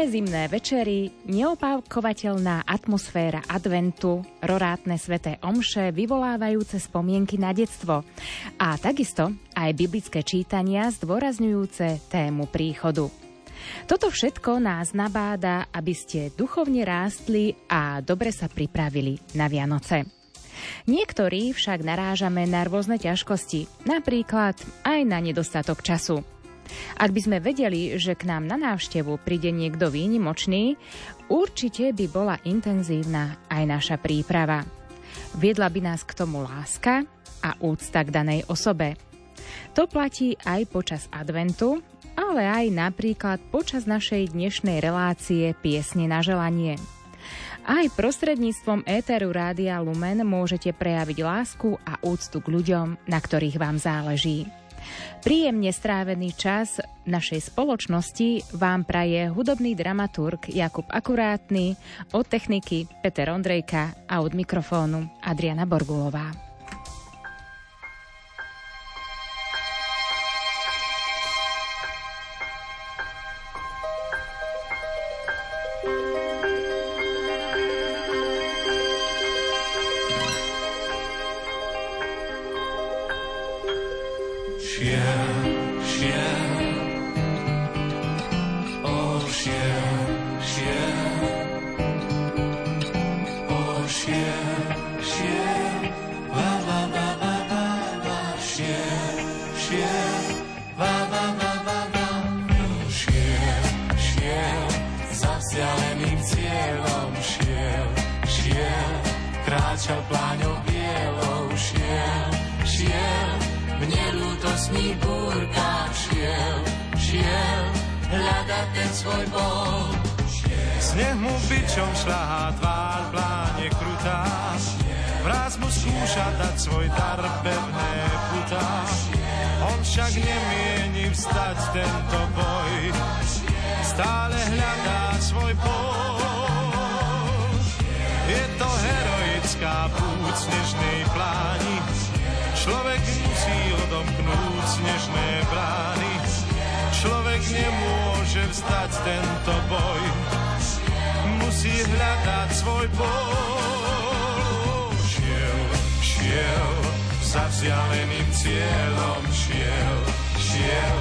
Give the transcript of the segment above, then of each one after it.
Zimné večery, neopálkovateľná atmosféra adventu, rorátne sveté omše vyvolávajúce spomienky na detstvo a takisto aj biblické čítania zdôrazňujúce tému príchodu. Toto všetko nás nabáda, aby ste duchovne rástli a dobre sa pripravili na Vianoce. Niektorí však narážame na rôzne ťažkosti, napríklad aj na nedostatok času. Ak by sme vedeli, že k nám na návštevu príde niekto výnimočný, určite by bola intenzívna aj naša príprava. Viedla by nás k tomu láska a úcta k danej osobe. To platí aj počas adventu, ale aj napríklad počas našej dnešnej relácie Piesne na želanie. Aj prostredníctvom éteru Rádia Lumen môžete prejaviť lásku a úctu k ľuďom, na ktorých vám záleží. Príjemne strávený čas našej spoločnosti vám praje hudobný dramaturg Jakub Akurátny, od techniky Peter Ondrejka a od mikrofónu Adriana Borgulová. svoj bol. Sneh mu bičom šľahá tvár, pláne krutá, vraz mu skúša dať svoj dar pevné putá. On však nemieni vstať tento boj, stále hľadá svoj bol. Je to heroická púť snežnej pláni, človek musí odomknúť snežné brány, človek nemôže nemôže vstať tento boj. Musí hľadať svoj bol. Šiel, šiel, za vzdialeným cieľom šiel, šiel,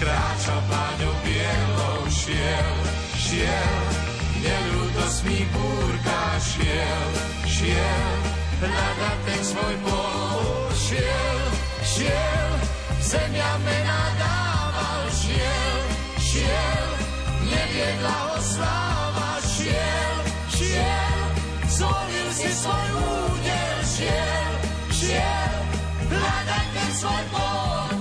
kráča páňou bielou šiel, šiel, nelúdosť búrka šiel, šiel, hľada ten svoj bol. Šiel, šiel, zemia mená dával šiel, šiel, neviedla ho sláva, šiel, šiel, zvolil si svoj údel, šiel, šiel, hľadaj ten svoj pôd.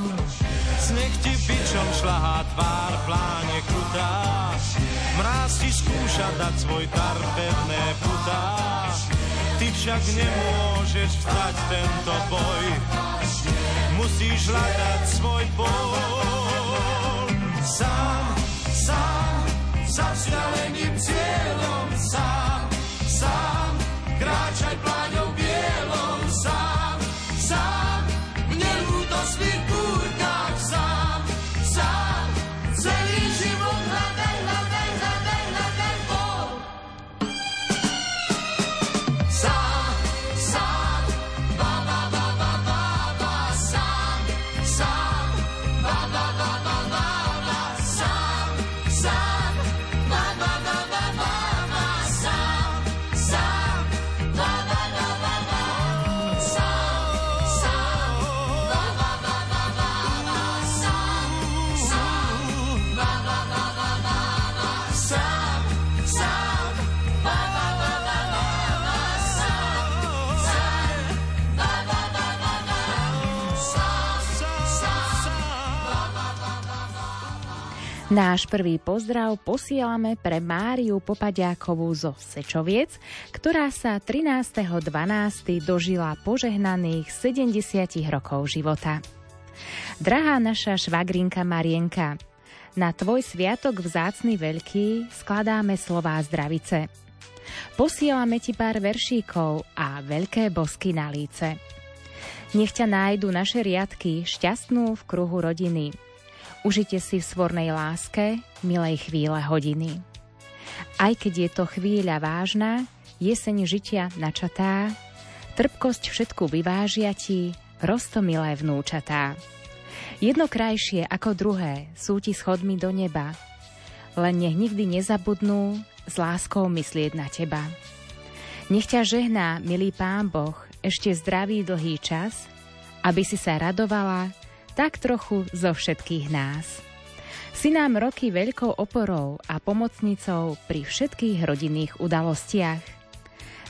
Sneh ti bičom šlahá tvár, pláne krutá, mráz ti skúša dať svoj dar pevné putá. Ty však nemôžeš vzdať tento boj, musíš hľadať svoj bol. Sám, sám, za vzdialeným cieľom, sám, sám, kráčaj plán. Náš prvý pozdrav posielame pre Máriu Popadiakovú zo Sečoviec, ktorá sa 13.12. dožila požehnaných 70 rokov života. Drahá naša švagrinka Marienka, na tvoj sviatok vzácny veľký skladáme slová zdravice. Posielame ti pár veršíkov a veľké bosky na líce. Nech ťa nájdu naše riadky šťastnú v kruhu rodiny – Užite si v svornej láske milej chvíle hodiny. Aj keď je to chvíľa vážna, jeseň žitia načatá, trpkosť všetku vyvážia ti, rostomilé vnúčatá. Jedno krajšie ako druhé sú ti schodmi do neba, len nech nikdy nezabudnú s láskou myslieť na teba. Nech ťa žehná, milý pán Boh, ešte zdravý dlhý čas, aby si sa radovala tak trochu zo všetkých nás. Si nám roky veľkou oporou a pomocnicou pri všetkých rodinných udalostiach.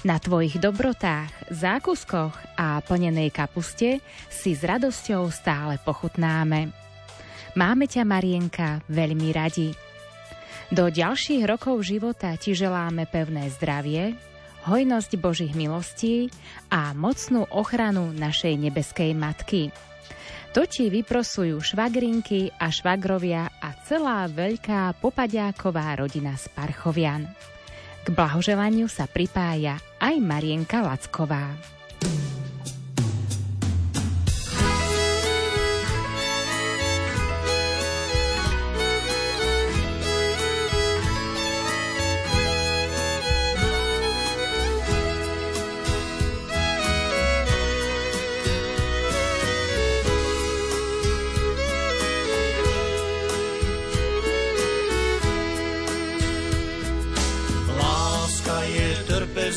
Na tvojich dobrotách, zákuskoch a plnenej kapuste si s radosťou stále pochutnáme. Máme ťa, Marienka, veľmi radi. Do ďalších rokov života ti želáme pevné zdravie, hojnosť Božích milostí a mocnú ochranu našej nebeskej Matky. To ti vyprosujú švagrinky a švagrovia a celá veľká popadiáková rodina z Parchovian. K blahoželaniu sa pripája aj Marienka Lacková.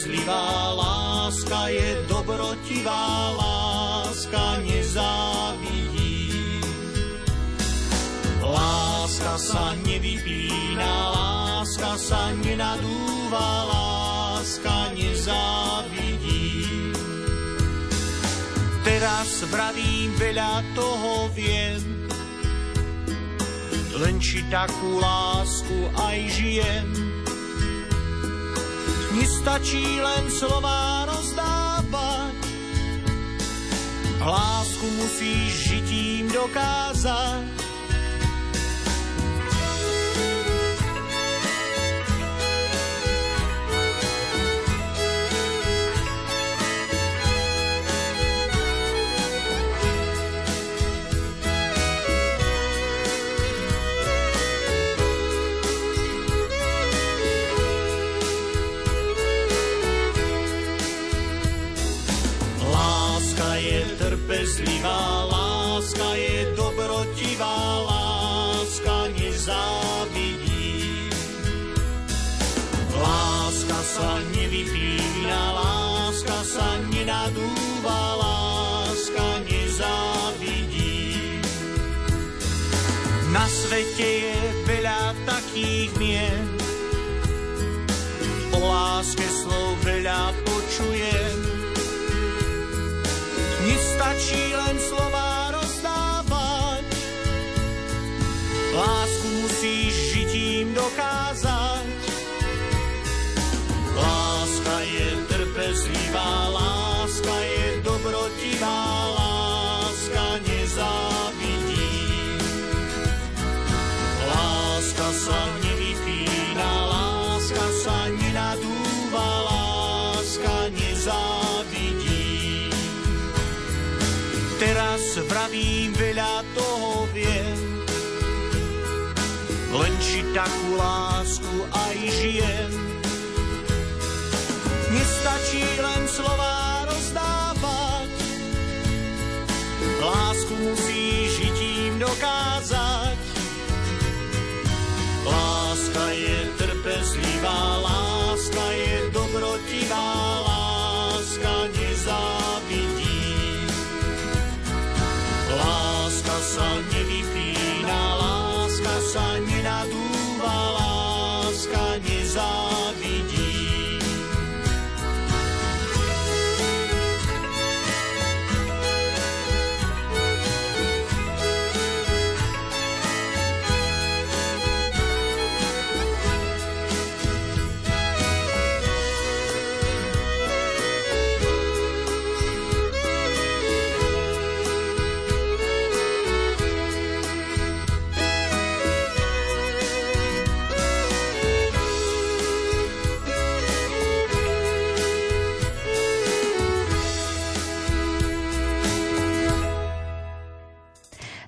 Trpezlivá láska je dobrotivá láska, nezávidí. Láska sa nevypína, láska sa nenadúva, láska nezávidí. Teraz vravím veľa toho viem, len či takú lásku aj žijem Nestačí len slova rozdávať, lásku musíš žitím dokázať. Trpezlivá láska je dobrotivá láska, nezávidí. Láska sa nevypína, láska sa nenadúva, láska nezávidí. Na svete je veľa takých mien, o láske slov len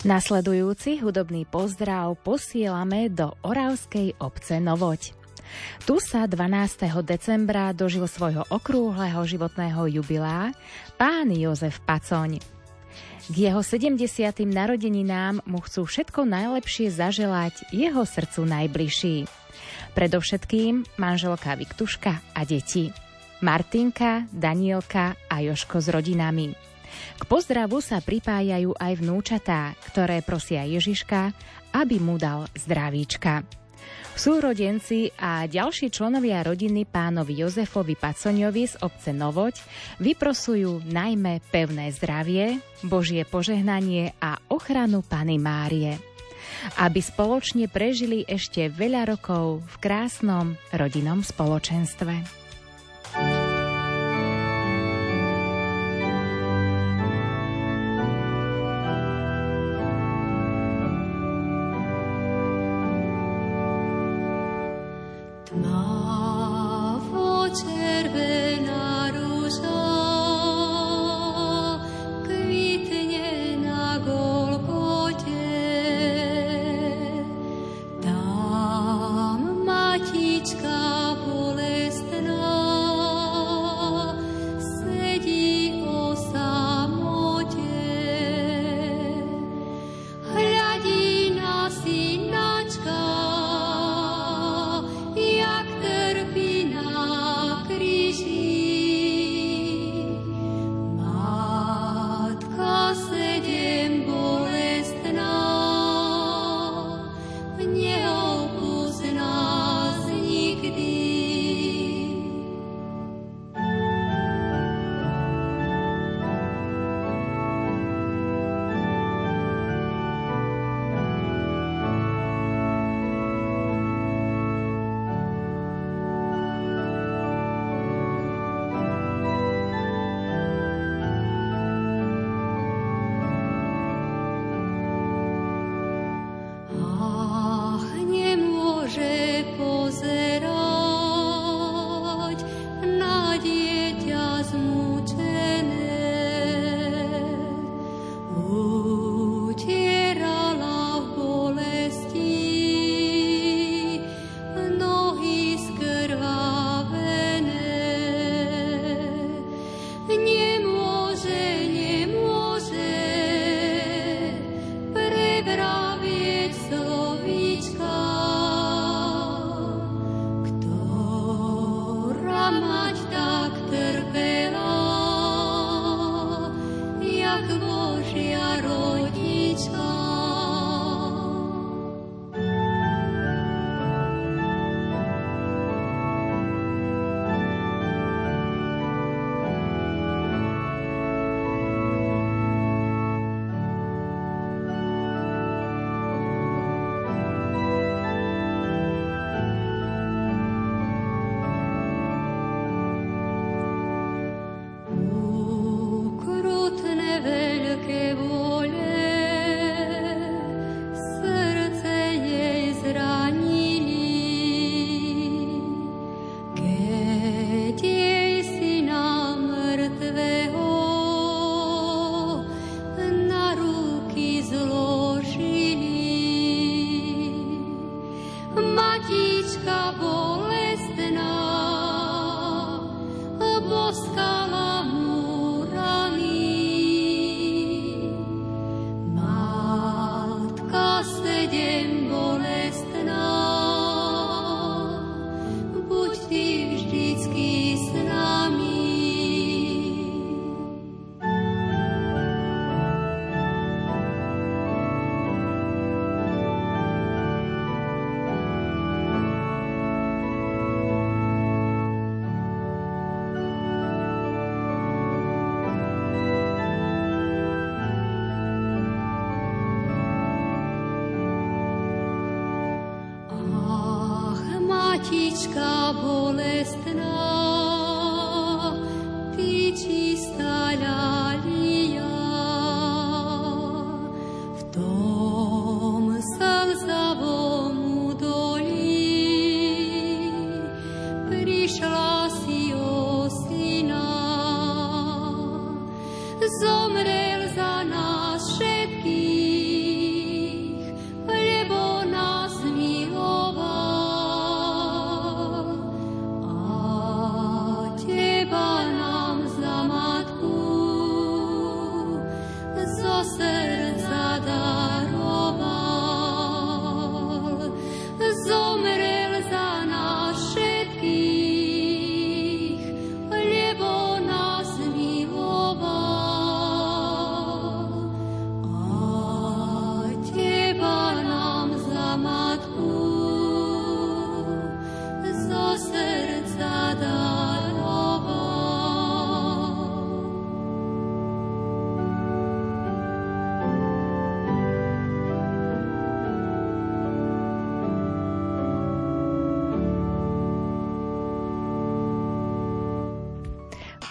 Nasledujúci hudobný pozdrav posielame do Oravskej obce Novoď. Tu sa 12. decembra dožil svojho okrúhleho životného jubilá pán Jozef Pacoň. K jeho 70. narodeninám mu chcú všetko najlepšie zaželať jeho srdcu najbližší. Predovšetkým manželka Viktuška a deti. Martinka, Danielka a Joško s rodinami. K pozdravu sa pripájajú aj vnúčatá, ktoré prosia Ježiška, aby mu dal zdravíčka. Súrodenci a ďalší členovia rodiny pánovi Jozefovi Pacoňovi z obce Novoď vyprosujú najmä pevné zdravie, Božie požehnanie a ochranu Pany Márie. Aby spoločne prežili ešte veľa rokov v krásnom rodinnom spoločenstve.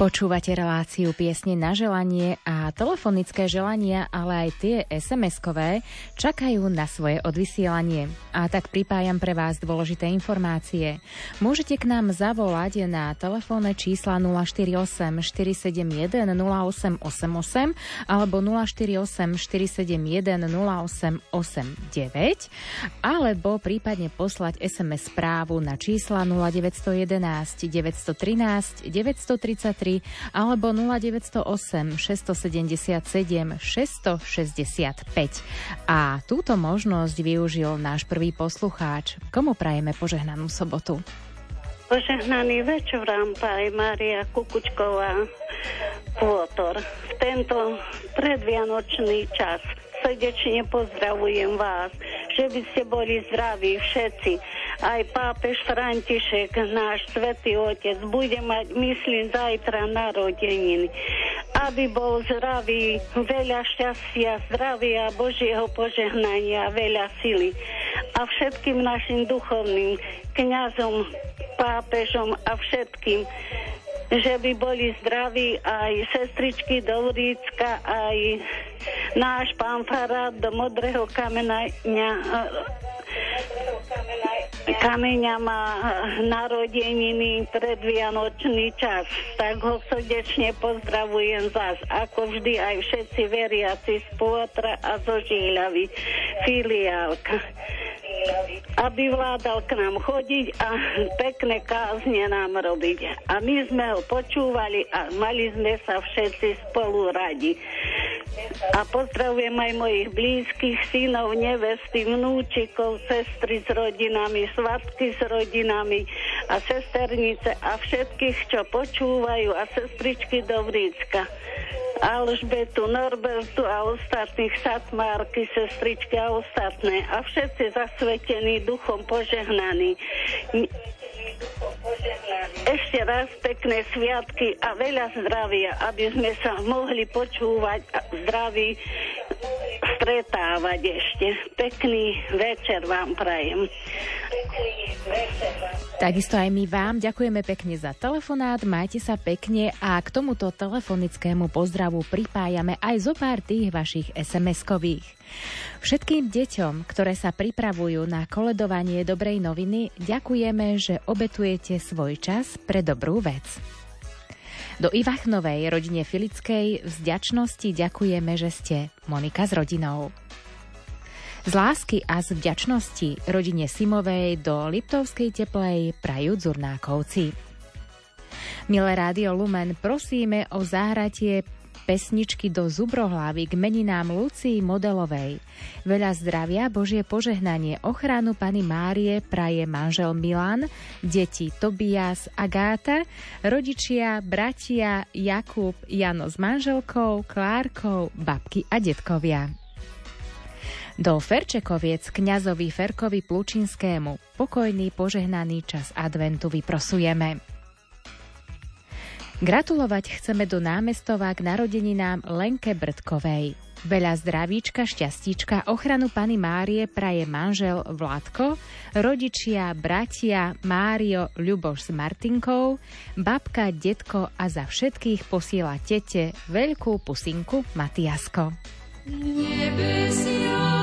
Počúvate reláciu piesne na želanie a telefonické želania, ale aj tie SMS-kové čakajú na svoje odvysielanie. A tak pripájam pre vás dôležité informácie. Môžete k nám zavolať na telefónne čísla 048 471 0888 alebo 048 471 0889 alebo prípadne poslať SMS správu na čísla 0911 913 933 alebo 0908 677 665. A túto možnosť využil náš prvý poslucháč. Komu prajeme požehnanú sobotu? Požehnaný večer vám praje Maria Kukučková Pôtor. V tento predvianočný čas srdečne pozdravujem vás, že by ste boli zdraví všetci aj pápež František, náš svätý Otec, bude mať, myslím, zajtra narodeniny. Aby bol zdravý, veľa šťastia, zdravia, Božieho požehnania, veľa sily. A všetkým našim duchovným kňazom, pápežom a všetkým, že by boli zdraví aj sestričky do Vrícka, aj náš pán Farad do Modrého kameňa Kameňa má narodeniny predvianočný čas, tak ho srdečne pozdravujem vás, ako vždy aj všetci veriaci z Pôtra a zo Žíľavy, filiálka. Aby vládal k nám chodiť a pekné kázne nám robiť. A my sme ho počúvali a mali sme sa všetci spolu radi. A pozdravujem aj mojich blízkych synov, nevesty, vnúčikov, sestry s rodinami, svatky s rodinami a sesternice a všetkých, čo počúvajú a sestričky do Vrícka. Alžbetu, Norbertu a ostatných Satmárky, sestričky a ostatné. A všetci zasvetení duchom požehnaní. Ešte raz pekné sviatky a veľa zdravia, aby sme sa mohli počúvať a zdraví stretávať ešte. Pekný večer vám prajem. Takisto aj my vám ďakujeme pekne za telefonát, majte sa pekne a k tomuto telefonickému pozdravu pripájame aj zo pár tých vašich SMS-kových. Všetkým deťom, ktoré sa pripravujú na koledovanie dobrej noviny, ďakujeme, že obetujete svoj čas pre dobrú vec. Do Ivachnovej rodine Filickej vzďačnosti ďakujeme, že ste Monika s rodinou. Z lásky a z vďačnosti rodine Simovej do Liptovskej teplej prajú Zurnákovci. Milé Rádio Lumen, prosíme o zahratie pesničky do Zubrohlavy k meninám Lucii Modelovej. Veľa zdravia, Božie požehnanie, ochranu Pany Márie praje manžel Milan, deti Tobias, Agáta, rodičia, bratia Jakub, Jano s manželkou, Klárkou, babky a detkovia. Do Ferčekoviec kňazovi Ferkovi Plučinskému pokojný požehnaný čas adventu vyprosujeme. Gratulovať chceme do námestova k narodeninám Lenke Brdkovej. Veľa zdravíčka, šťastíčka, ochranu Pany Márie praje manžel Vládko, rodičia, bratia Mário, Ľuboš s Martinkou, babka, detko a za všetkých posiela tete veľkú pusinku Matiasko. Nebesia.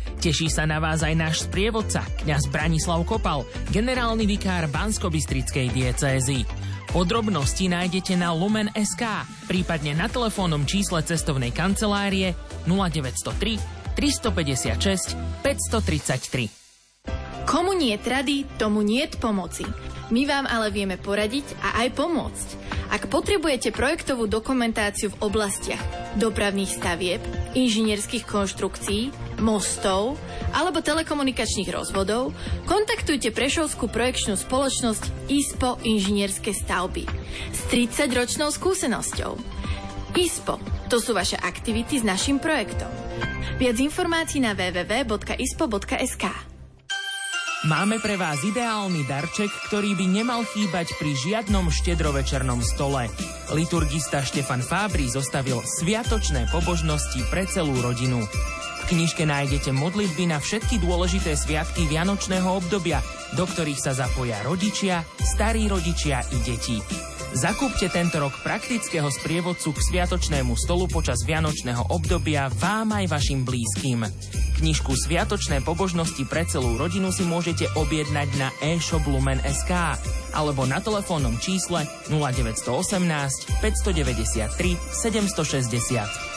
Teší sa na vás aj náš sprievodca, kňaz Branislav Kopal, generálny vikár Bansko-Bistrickej diecézy. Podrobnosti nájdete na Lumen.sk, prípadne na telefónnom čísle cestovnej kancelárie 0903 356 533. Komu nie trady, tomu nie pomoci. My vám ale vieme poradiť a aj pomôcť. Ak potrebujete projektovú dokumentáciu v oblastiach dopravných stavieb, inžinierských konštrukcií, mostov alebo telekomunikačných rozvodov, kontaktujte Prešovskú projekčnú spoločnosť ISPO Inžinierske stavby s 30-ročnou skúsenosťou. ISPO to sú vaše aktivity s našim projektom. Viac informácií na www.ispo.sk Máme pre vás ideálny darček, ktorý by nemal chýbať pri žiadnom štedrovečernom stole. Liturgista Štefan Fábri zostavil sviatočné pobožnosti pre celú rodinu knižke nájdete modlitby na všetky dôležité sviatky Vianočného obdobia, do ktorých sa zapoja rodičia, starí rodičia i deti. Zakúpte tento rok praktického sprievodcu k sviatočnému stolu počas Vianočného obdobia vám aj vašim blízkym. Knižku Sviatočné pobožnosti pre celú rodinu si môžete objednať na e-shop Lumen.sk alebo na telefónnom čísle 0918 593 760.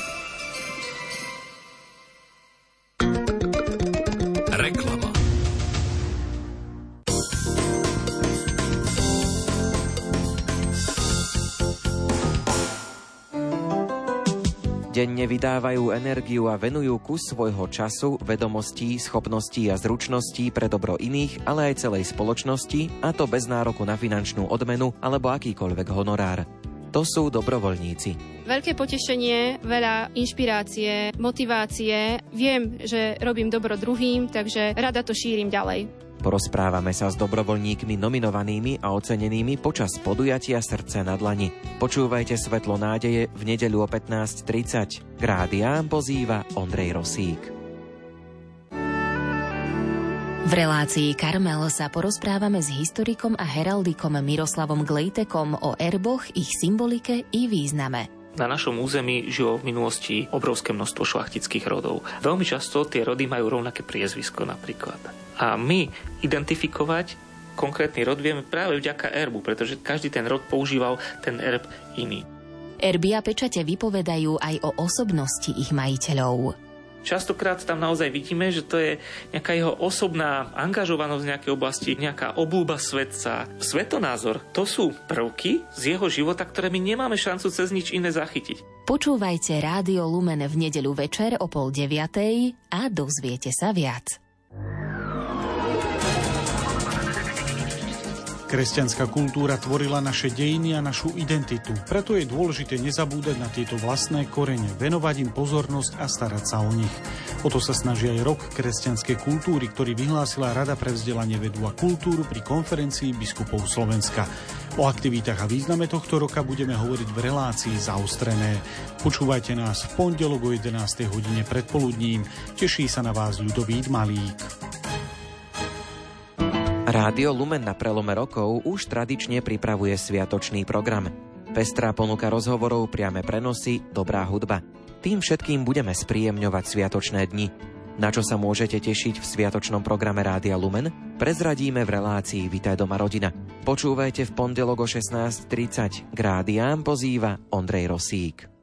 Denne vydávajú energiu a venujú kus svojho času, vedomostí, schopností a zručností pre dobro iných, ale aj celej spoločnosti, a to bez nároku na finančnú odmenu alebo akýkoľvek honorár. To sú dobrovoľníci. Veľké potešenie, veľa inšpirácie, motivácie. Viem, že robím dobro druhým, takže rada to šírim ďalej. Porozprávame sa s dobrovoľníkmi nominovanými a ocenenými počas podujatia Srdce na dlani. Počúvajte Svetlo nádeje v nedeľu o 15.30. K rádiám pozýva Ondrej Rosík. V relácii Karmel sa porozprávame s historikom a heraldikom Miroslavom Glejtekom o erboch, ich symbolike i význame. Na našom území žilo v minulosti obrovské množstvo šlachtických rodov. Veľmi často tie rody majú rovnaké priezvisko napríklad. A my identifikovať konkrétny rod vieme práve vďaka erbu, pretože každý ten rod používal ten erb iný. Erby a pečate vypovedajú aj o osobnosti ich majiteľov. Častokrát tam naozaj vidíme, že to je nejaká jeho osobná angažovanosť v nejakej oblasti, nejaká obľúba svetca. Svetonázor, to sú prvky z jeho života, ktoré my nemáme šancu cez nič iné zachytiť. Počúvajte Rádio Lumen v nedeľu večer o pol deviatej a dozviete sa viac. Kresťanská kultúra tvorila naše dejiny a našu identitu, preto je dôležité nezabúdať na tieto vlastné korene, venovať im pozornosť a starať sa o nich. O to sa snaží aj rok kresťanskej kultúry, ktorý vyhlásila Rada pre vzdelanie vedu a kultúru pri konferencii biskupov Slovenska. O aktivitách a význame tohto roka budeme hovoriť v relácii zaostrené. Počúvajte nás v pondelok o 11. hodine predpoludním. Teší sa na vás ľudový Malík. Rádio Lumen na prelome rokov už tradične pripravuje sviatočný program. Pestrá ponuka rozhovorov, priame prenosy, dobrá hudba. Tým všetkým budeme spríjemňovať sviatočné dni. Na čo sa môžete tešiť v sviatočnom programe Rádia Lumen? Prezradíme v relácii Vitaj doma rodina. Počúvajte v pondelok o 16.30. K rádiám pozýva Ondrej Rosík.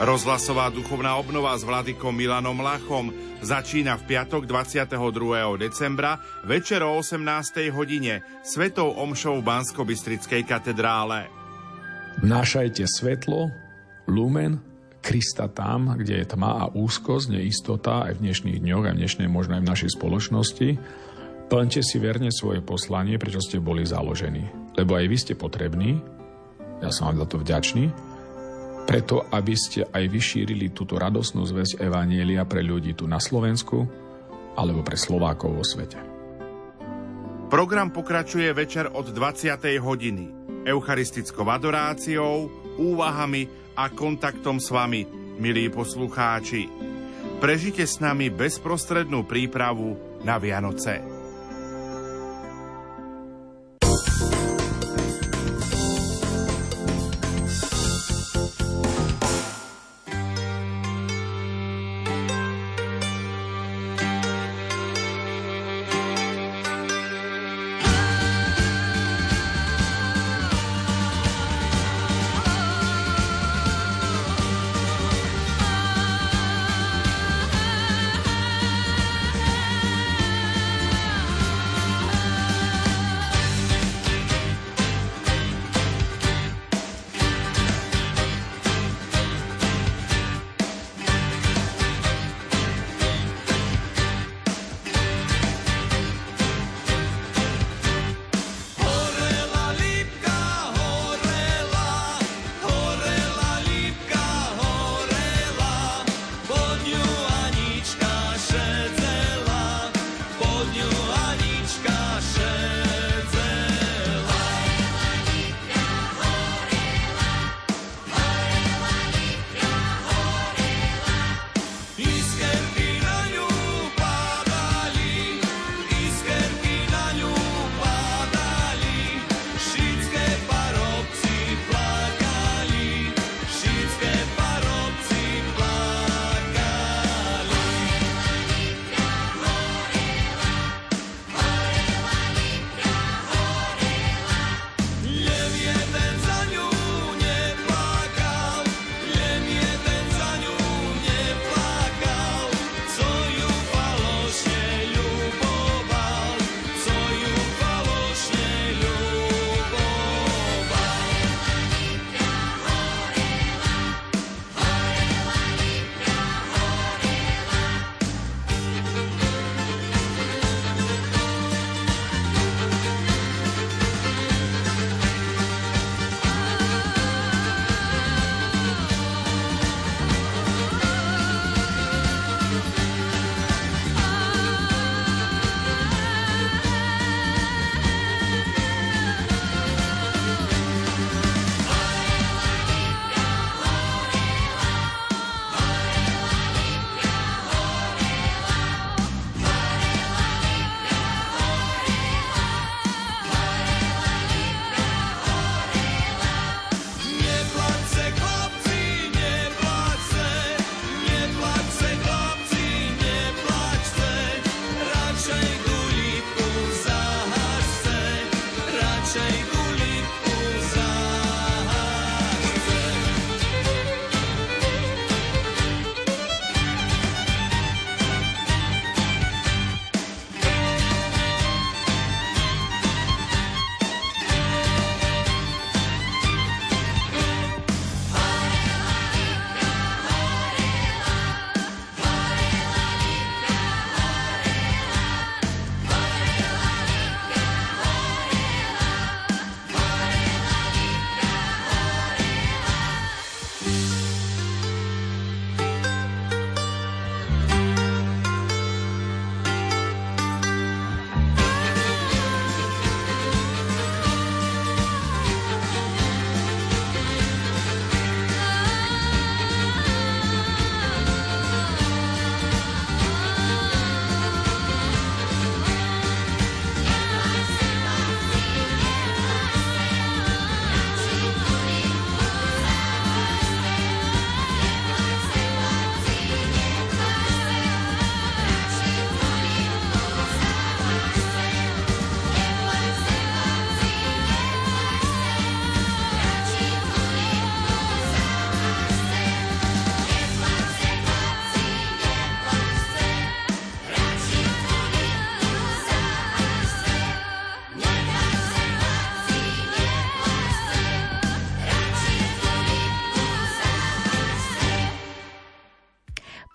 Rozhlasová duchovná obnova s vladikom Milanom Lachom začína v piatok 22. decembra večer o 18. hodine svetou omšou v Bansko-Bystrickej katedrále. Vnášajte svetlo, lumen, Krista tam, kde je tma a úzkosť, neistota aj v dnešných dňoch, aj v dnešnej, možno aj v našej spoločnosti. Plňte si verne svoje poslanie, prečo ste boli založení. Lebo aj vy ste potrební, ja som vám za to vďačný, preto, aby ste aj vyšírili túto radosnú zväzť Evanielia pre ľudí tu na Slovensku alebo pre Slovákov vo svete. Program pokračuje večer od 20. hodiny eucharistickou adoráciou, úvahami a kontaktom s vami, milí poslucháči. Prežite s nami bezprostrednú prípravu na Vianoce.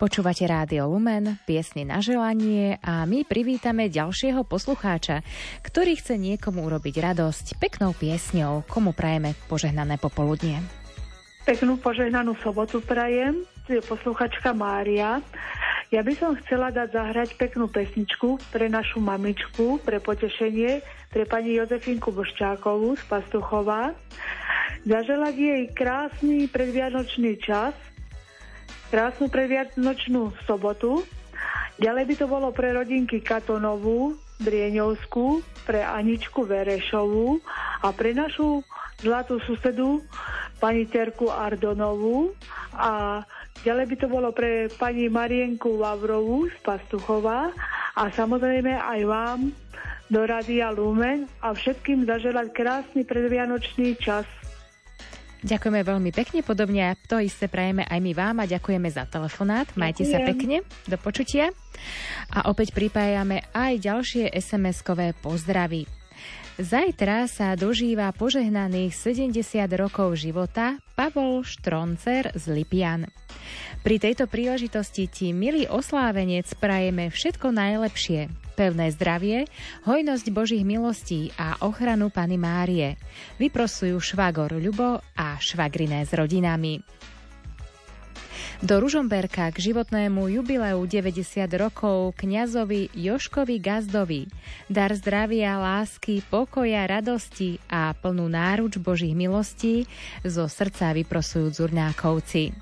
Počúvate Rádio Lumen, piesny na želanie a my privítame ďalšieho poslucháča, ktorý chce niekomu urobiť radosť peknou piesňou, komu prajeme požehnané popoludnie. Peknú požehnanú sobotu prajem, je posluchačka Mária. Ja by som chcela dať zahrať peknú pesničku pre našu mamičku, pre potešenie, pre pani Jozefinku Boščákovú z Pastuchová. Zaželať jej krásny predvianočný čas, krásnu predvianočnú sobotu. Ďalej by to bolo pre rodinky Katonovú, Brieňovskú, pre Aničku Verešovú a pre našu zlatú susedu pani Terku Ardonovú a ďalej by to bolo pre pani Marienku Lavrovú z Pastuchová a samozrejme aj vám do Radia Lumen a všetkým zaželať krásny predvianočný čas. Ďakujeme veľmi pekne, podobne a to isté prajeme aj my vám a ďakujeme za telefonát. Majte Ďakujem. sa pekne, do počutia. A opäť pripájame aj ďalšie SMS-kové pozdravy. Zajtra sa dožíva požehnaných 70 rokov života Pavol Štroncer z Lipian. Pri tejto príležitosti ti, milý oslávenec, prajeme všetko najlepšie, pevné zdravie, hojnosť Božích milostí a ochranu Pany Márie. Vyprosujú švagor Ľubo a švagriné s rodinami. Do Ružomberka k životnému jubileu 90 rokov kňazovi Joškovi Gazdovi dar zdravia, lásky, pokoja, radosti a plnú náruč Božích milostí zo srdca vyprosujú Zurňákovci.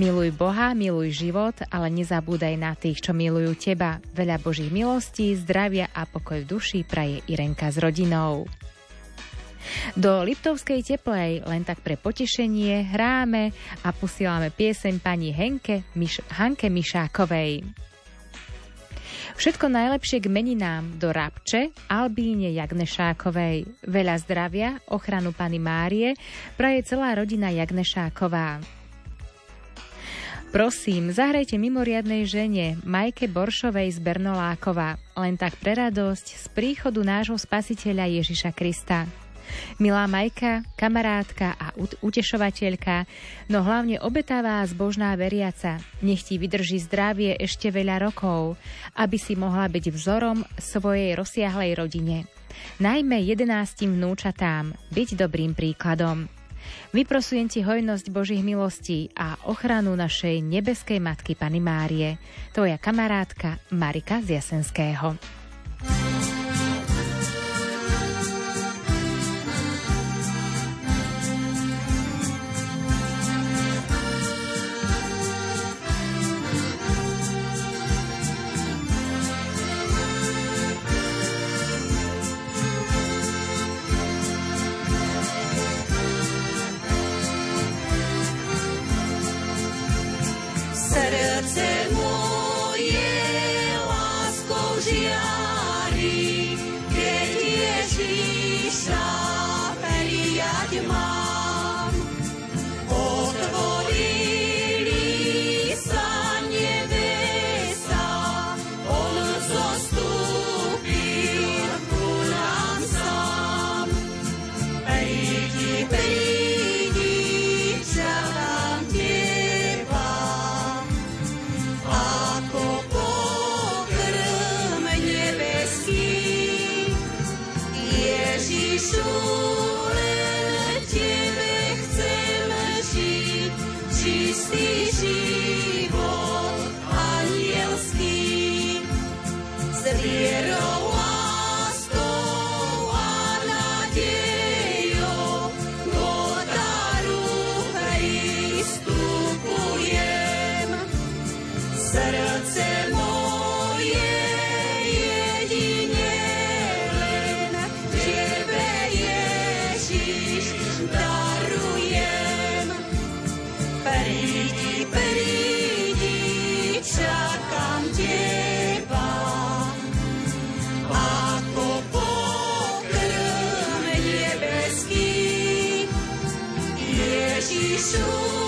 Miluj Boha, miluj život, ale nezabúdaj na tých, čo milujú teba. Veľa Božích milostí, zdravia a pokoj v duši praje Irenka s rodinou. Do Liptovskej teplej len tak pre potešenie hráme a posielame pieseň pani Henke Miš- Hanke Mišákovej. Všetko najlepšie k meninám do Rabče, Albíne Jagnešákovej. Veľa zdravia, ochranu pani Márie praje celá rodina Jagnešáková. Prosím, zahrajte mimoriadnej žene Majke Boršovej z Bernolákova, len tak pre radosť z príchodu nášho spasiteľa Ježiša Krista. Milá Majka, kamarátka a utešovateľka, no hlavne obetavá zbožná veriaca, nech ti vydrží zdravie ešte veľa rokov, aby si mohla byť vzorom svojej rozsiahlej rodine. Najmä jedenáctim vnúčatám, byť dobrým príkladom. Vyprosujem ti hojnosť Božích milostí a ochranu našej nebeskej matky Pany Márie, tvoja kamarátka Marika z Jasenského. Jesús.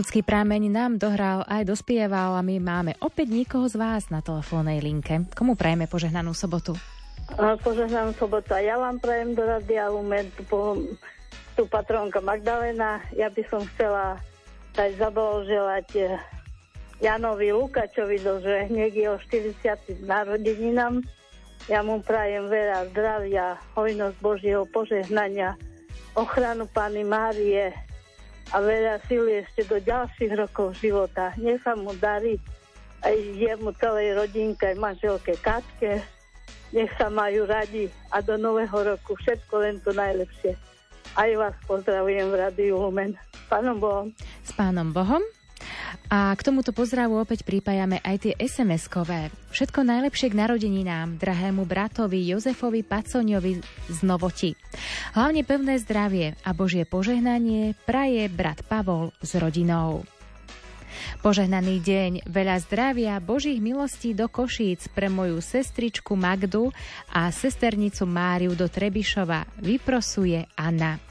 Kisucký prámeň nám dohral aj dospieval a my máme opäť nikoho z vás na telefónnej linke. Komu prajeme požehnanú sobotu? Požehnanú sobotu a ja vám prajem do Radia Lumen po, tu patronka Magdalena. Ja by som chcela aj zablahoželať eh, Janovi Lukačovi do nech jeho 40. narodeninám. Ja mu prajem veľa zdravia, hojnosť Božieho požehnania, ochranu Pány Márie, a veľa síly ešte do ďalších rokov života. Nech sa mu darí aj jemu celej rodinke, aj manželke Katke. Nech sa majú radi a do nového roku všetko len to najlepšie. Aj vás pozdravujem v Radiu Lumen. S Pánom Bohom. S Pánom Bohom. A k tomuto pozdravu opäť pripájame aj tie SMS-kové. Všetko najlepšie k narodeninám, drahému bratovi Jozefovi Pacoňovi z Novoti. Hlavne pevné zdravie a Božie požehnanie praje brat Pavol s rodinou. Požehnaný deň, veľa zdravia, Božích milostí do Košíc pre moju sestričku Magdu a sesternicu Máriu do Trebišova vyprosuje Anna.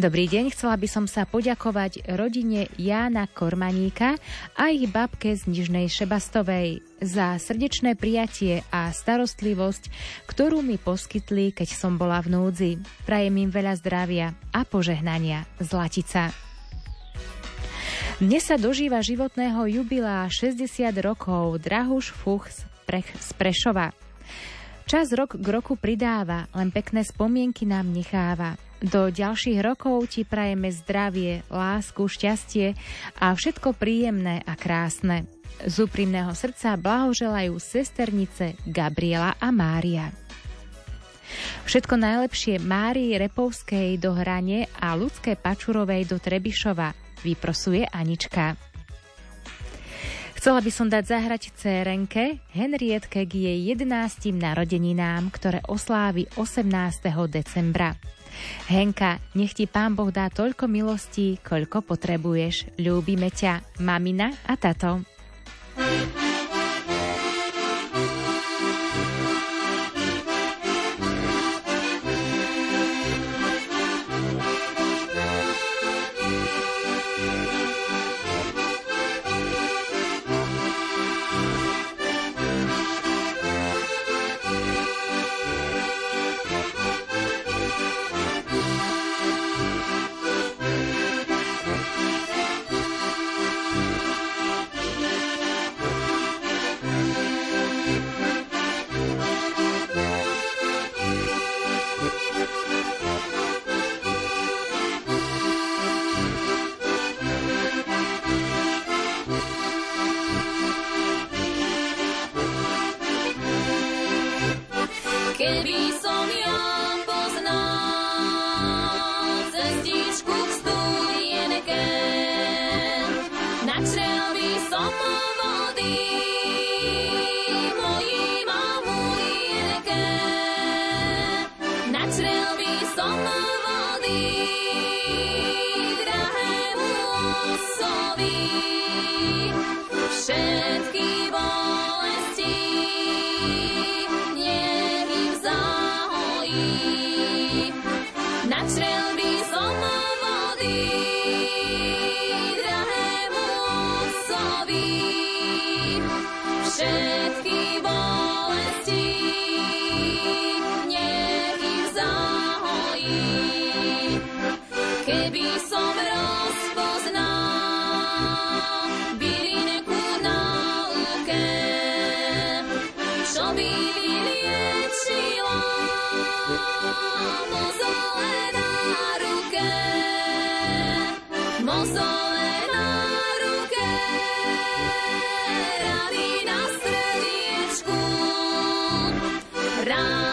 Dobrý deň, chcela by som sa poďakovať rodine Jána Kormaníka a ich babke z Nižnej Šebastovej za srdečné prijatie a starostlivosť, ktorú mi poskytli, keď som bola v núdzi. Prajem im veľa zdravia a požehnania. Zlatica. Dnes sa dožíva životného jubilá 60 rokov Drahuš Fuch z Prešova. Čas rok k roku pridáva, len pekné spomienky nám necháva. Do ďalších rokov ti prajeme zdravie, lásku, šťastie a všetko príjemné a krásne. Z úprimného srdca blahoželajú sesternice Gabriela a Mária. Všetko najlepšie Márii Repovskej do Hrane a Ľudské Pačurovej do Trebišova vyprosuje Anička. Chcela by som dať zahrať cérenke Henrietke k jej 11. narodeninám, ktoré oslávi 18. decembra. Henka, nech ti pán Boh dá toľko milostí, koľko potrebuješ. Ľúbime ťa, mamina a tato. thank you down.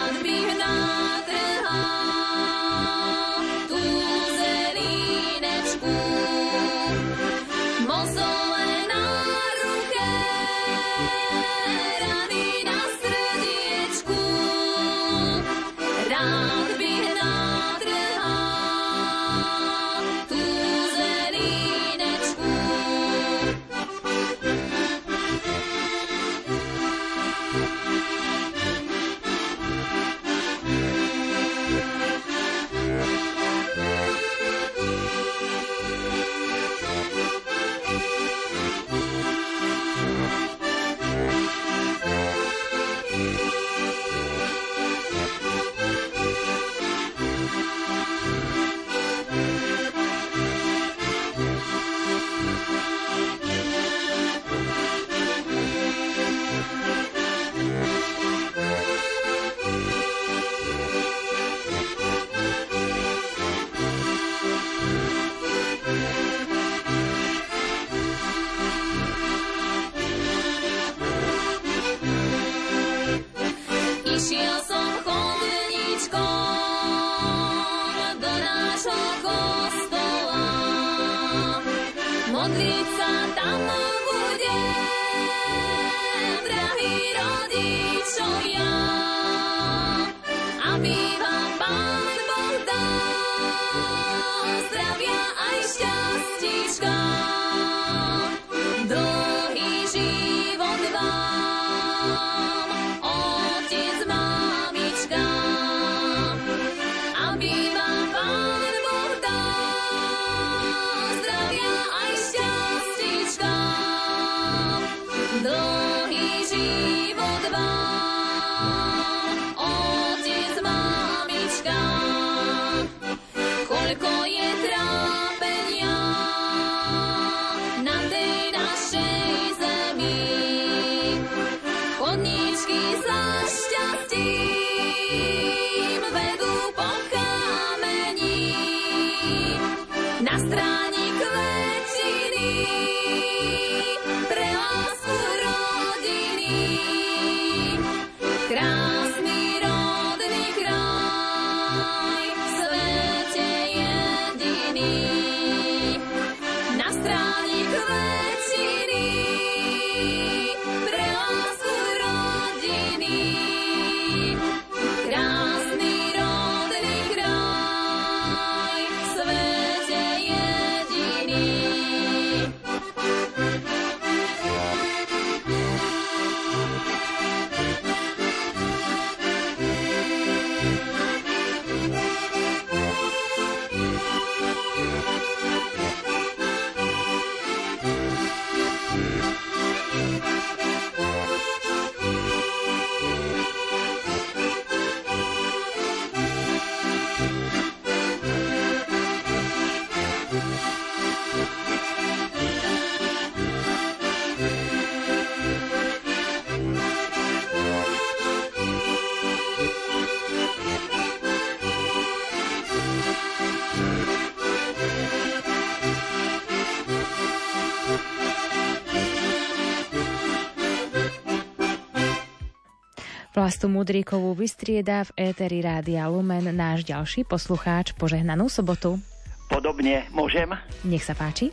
Vlastu Mudríkovú vystrieda v éteri Rádia Lumen náš ďalší poslucháč. Požehnanú sobotu. Podobne môžem? Nech sa páči.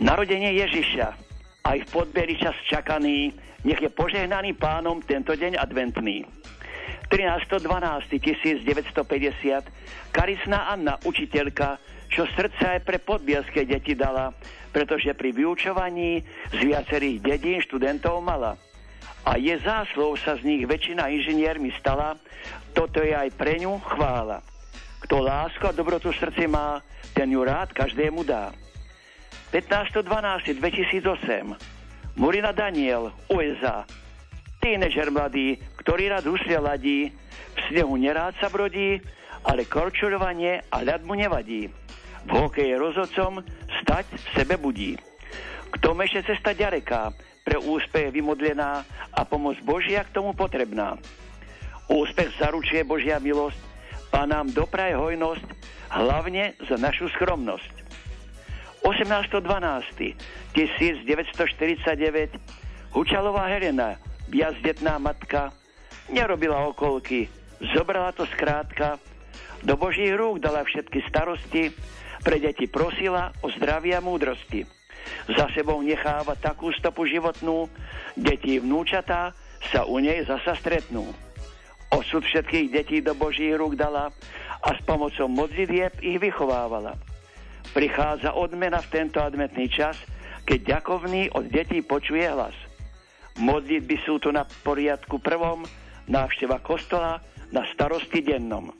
Narodenie Ježiša, aj v podberi čas čakaný, nech je požehnaný pánom tento deň adventný. 13.12.1950 Karisná Anna, učiteľka, čo srdce aj pre podbielské deti dala, pretože pri vyučovaní z viacerých dedín študentov mala a je záslov sa z nich väčšina inžiniermi stala, toto je aj pre ňu chvála. Kto lásku a dobrotu v srdci má, ten ju rád každému dá. 15.12.2008 Murina Daniel, USA. Tínežer mladý, ktorý rád huslia ladí, v snehu nerád sa brodí, ale korčuľovanie a ľad mu nevadí. V hokeji rozhodcom stať sebe budí. Kto meše cesta ďareká, pre úspech vymodlená a pomoc Božia k tomu potrebná. Úspech zaručuje Božia milosť, Pán nám dopraje hojnosť, hlavne za našu skromnosť. 18.12.1949 Hučalová Helena, viazdetná matka, nerobila okolky, zobrala to skrátka, do Božích rúk dala všetky starosti, pre deti prosila o zdravie a múdrosti za sebou necháva takú stopu životnú, deti vnúčatá sa u nej zasa stretnú. Osud všetkých detí do Božích rúk dala a s pomocou modlitieb ich vychovávala. Prichádza odmena v tento adventný čas, keď ďakovný od detí počuje hlas. Modlitby sú tu na poriadku prvom, návšteva kostola na starosti dennom.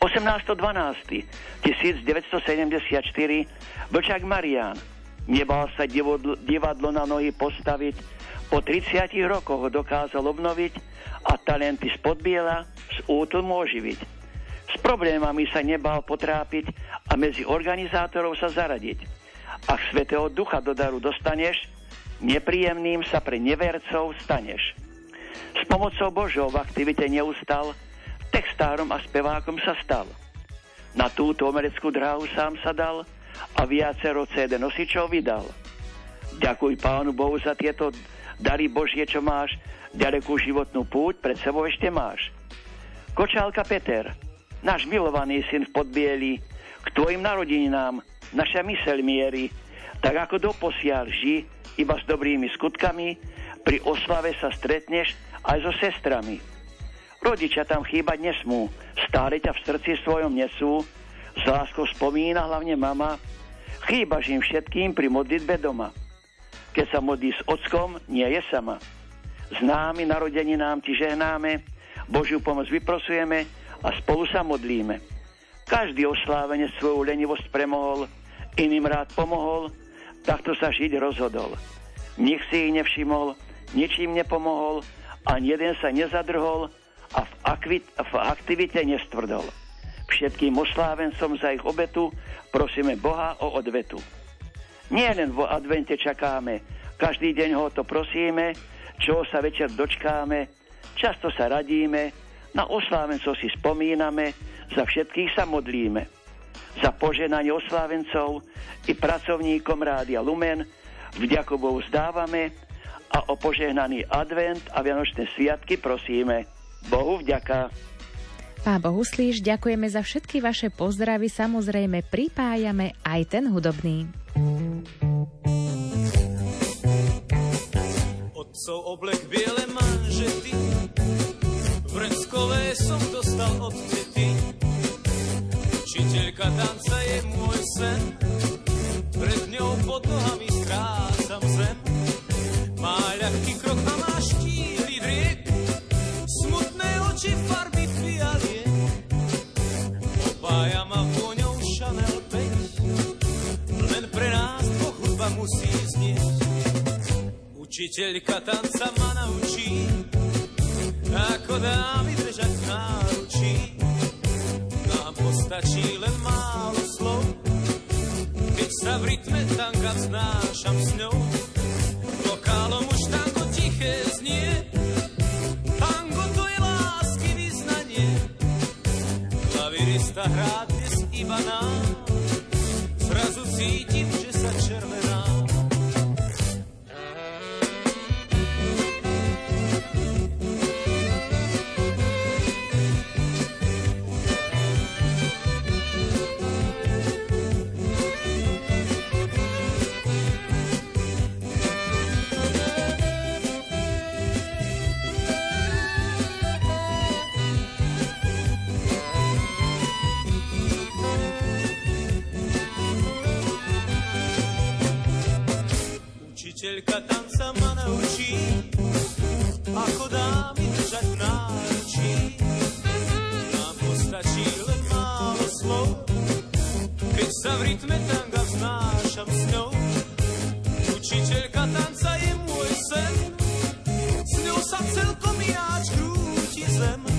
18.12.1974 Vlčák Marián nebal sa divadlo, na nohy postaviť, Po 30 rokoch ho dokázal obnoviť a talenty z podbiela z útlmu oživiť. S problémami sa nebal potrápiť a medzi organizátorov sa zaradiť. Ak svetého ducha do daru dostaneš, nepríjemným sa pre nevercov staneš. S pomocou Božou v aktivite neustal, textárom a spevákom sa stal. Na túto omeleckú dráhu sám sa dal a viacero CD nosičov vydal. Ďakuj Pánu Bohu za tieto dary Božie, čo máš, ďalekú životnú púť pred sebou ešte máš. Kočálka Peter, náš milovaný syn v podbieli, k tvojim narodeninám naša myseľ mierí, tak ako doposiaľ ži, iba s dobrými skutkami, pri oslave sa stretneš aj so sestrami. Rodičia tam chýbať nesmú, stále ťa v srdci svojom nesú, s láskou spomína hlavne mama, chýbaš im všetkým pri modlitbe doma. Keď sa modlí s ockom, nie je sama. S námi narodeninám ti žehnáme, Božiu pomoc vyprosujeme a spolu sa modlíme. Každý oslávene svoju lenivosť premohol, iným rád pomohol, takto sa žiť rozhodol. Nik si ich nevšimol, ničím nepomohol, ani jeden sa nezadrhol a v, akvit, v aktivite nestvrdol. Všetkým oslávencom za ich obetu prosíme Boha o odvetu. Nie len vo advente čakáme, každý deň ho to prosíme, čo sa večer dočkáme, často sa radíme, na oslávencov si spomíname, za všetkých sa modlíme. Za poženanie oslávencov i pracovníkom Rádia Lumen vďako Bohu zdávame a o požehnaný advent a vianočné sviatky prosíme. Bohu vďaka. Pán Bohuslíš, ďakujeme za všetky vaše pozdravy, samozrejme pripájame aj ten hudobný. Otcov oblek biele manžety, vrckové som dostal od tety. Učiteľka tanca je môj sen, pred ňou pod nohami strácam zem. Má ľahký krok a má musí znieť. Učiteľka tanca ma naučí, ako dá mi držať náručí. Nám postačí len málo slov, keď sa v rytme tanka vznášam s ňou. Vokálom už tango tiché znie, tango to je lásky vyznanie. Klavirista hrá dnes iba nám, zrazu cítim, Učiteľka tanca ma naučí, ako mi držať náručí. Nám postačí len málo slov, keď sa v rytme tanga vznášam s ňou. Učiteľka tanca je môj sen, s ňou sa celkom ináč krúti zem.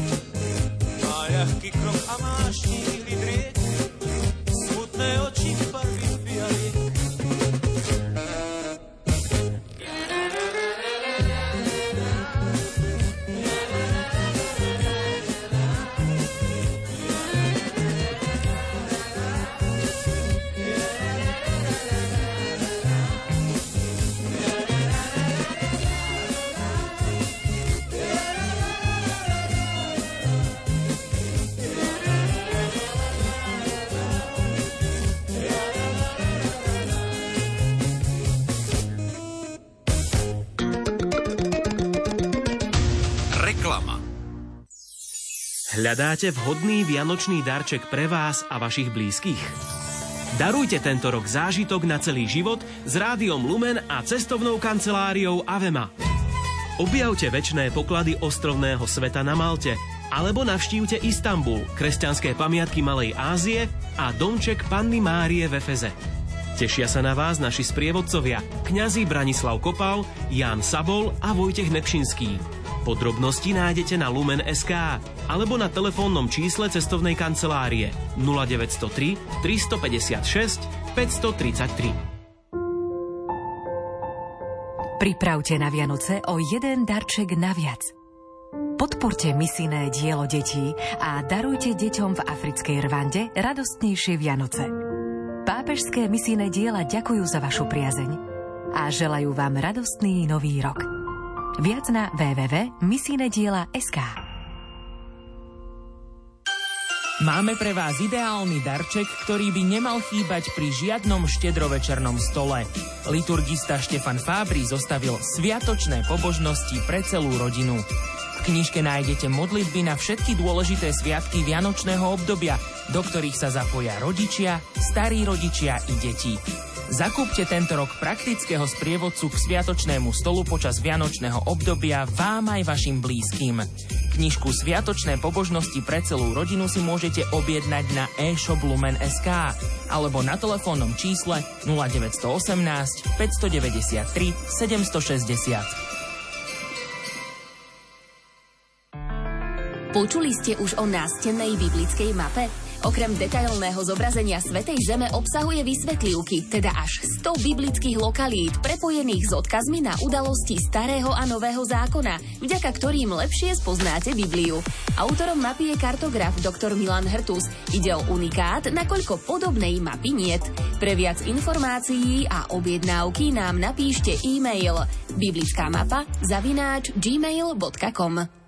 Hľadáte vhodný vianočný darček pre vás a vašich blízkych? Darujte tento rok zážitok na celý život s rádiom Lumen a cestovnou kanceláriou Avema. Objavte väčšné poklady ostrovného sveta na Malte alebo navštívte Istanbul, kresťanské pamiatky Malej Ázie a domček Panny Márie v Efeze. Tešia sa na vás naši sprievodcovia, kňazi Branislav Kopal, Ján Sabol a Vojtech Nepšinský. Podrobnosti nájdete na Lumen.sk alebo na telefónnom čísle cestovnej kancelárie 0903 356 533. Pripravte na Vianoce o jeden darček naviac. Podporte misijné dielo detí a darujte deťom v africkej Rwande radostnejšie Vianoce. Pápežské misijné diela ďakujú za vašu priazeň a želajú vám radostný nový rok. Viac na www.misijnediela.sk Máme pre vás ideálny darček, ktorý by nemal chýbať pri žiadnom štedrovečernom stole. Liturgista Štefan Fábri zostavil sviatočné pobožnosti pre celú rodinu. V knižke nájdete modlitby na všetky dôležité sviatky Vianočného obdobia, do ktorých sa zapoja rodičia, starí rodičia i deti. Zakúpte tento rok praktického sprievodcu k sviatočnému stolu počas vianočného obdobia vám aj vašim blízkym. Knižku Sviatočné pobožnosti pre celú rodinu si môžete objednať na e-shop Lumen.sk alebo na telefónnom čísle 0918 593 760. Počuli ste už o nástennej biblickej mape? Okrem detailného zobrazenia Svetej Zeme obsahuje vysvetlivky, teda až 100 biblických lokalít prepojených s odkazmi na udalosti Starého a Nového zákona, vďaka ktorým lepšie spoznáte Bibliu. Autorom mapy je kartograf dr. Milan Hrtus. Ide o unikát, nakoľko podobnej mapy niet. Pre viac informácií a objednávky nám napíšte e-mail biblická mapa zavináč gmail.com.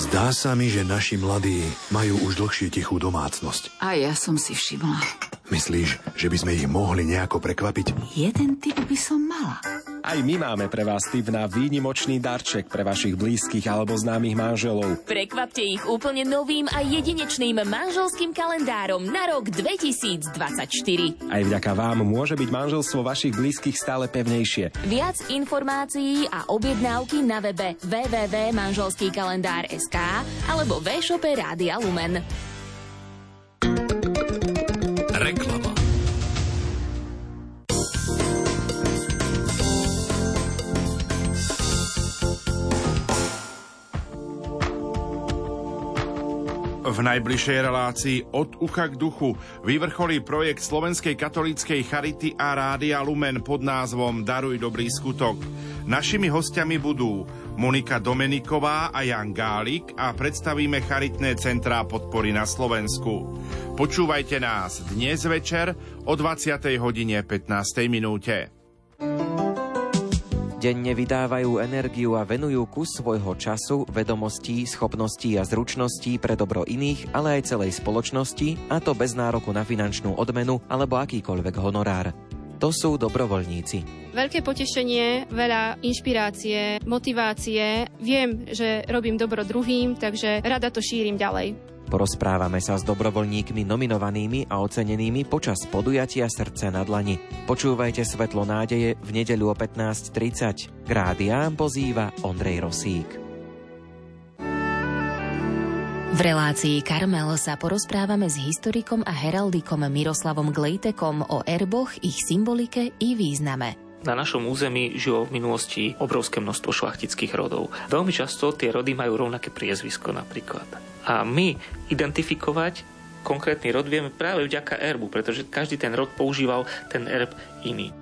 Zdá sa mi, že naši mladí majú už dlhšie tichú domácnosť. A ja som si všimla. Myslíš, že by sme ich mohli nejako prekvapiť? Jeden typ by som mala. Aj my máme pre vás tip na výnimočný darček pre vašich blízkych alebo známych manželov. Prekvapte ich úplne novým a jedinečným manželským kalendárom na rok 2024. Aj vďaka vám môže byť manželstvo vašich blízkych stále pevnejšie. Viac informácií a objednávky na webe www.manželskýkalendár.sk alebo v-shope Rádia Lumen. V najbližšej relácii od ucha k duchu vyvrcholí projekt Slovenskej katolíckej charity a Rádia Lumen pod názvom Daruj dobrý skutok. Našimi hostiami budú Monika Domeniková a Jan Gálik a predstavíme charitné centrá podpory na Slovensku. Počúvajte nás dnes večer o 20. hodine 15. minúte. Denne vydávajú energiu a venujú kus svojho času, vedomostí, schopností a zručností pre dobro iných, ale aj celej spoločnosti, a to bez nároku na finančnú odmenu alebo akýkoľvek honorár. To sú dobrovoľníci. Veľké potešenie, veľa inšpirácie, motivácie. Viem, že robím dobro druhým, takže rada to šírim ďalej. Porozprávame sa s dobrovoľníkmi nominovanými a ocenenými počas podujatia Srdce na dlani. Počúvajte Svetlo nádeje v nedeľu o 15.30. K rádiám pozýva Ondrej Rosík. V relácii Karmel sa porozprávame s historikom a heraldikom Miroslavom Glejtekom o erboch, ich symbolike i význame. Na našom území žilo v minulosti obrovské množstvo šlachtických rodov. Veľmi často tie rody majú rovnaké priezvisko napríklad. A my identifikovať konkrétny rod vieme práve vďaka erbu, pretože každý ten rod používal ten erb iný.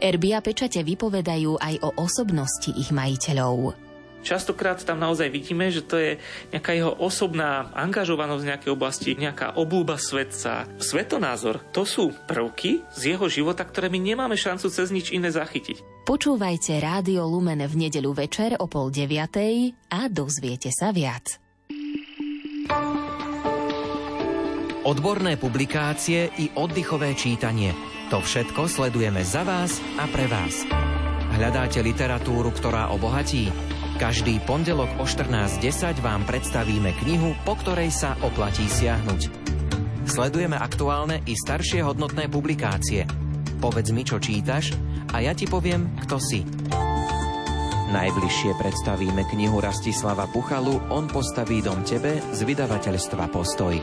Erby a pečate vypovedajú aj o osobnosti ich majiteľov. Častokrát tam naozaj vidíme, že to je nejaká jeho osobná angažovanosť v nejakej oblasti, nejaká obľúba svetca. Svetonázor, to sú prvky z jeho života, ktoré my nemáme šancu cez nič iné zachytiť. Počúvajte Rádio Lumen v nedeľu večer o pol deviatej a dozviete sa viac. Odborné publikácie i oddychové čítanie. To všetko sledujeme za vás a pre vás. Hľadáte literatúru, ktorá obohatí? Každý pondelok o 14.10 vám predstavíme knihu, po ktorej sa oplatí siahnuť. Sledujeme aktuálne i staršie hodnotné publikácie. Povedz mi, čo čítaš a ja ti poviem, kto si. Najbližšie predstavíme knihu Rastislava Puchalu On postaví dom tebe z vydavateľstva Postoj.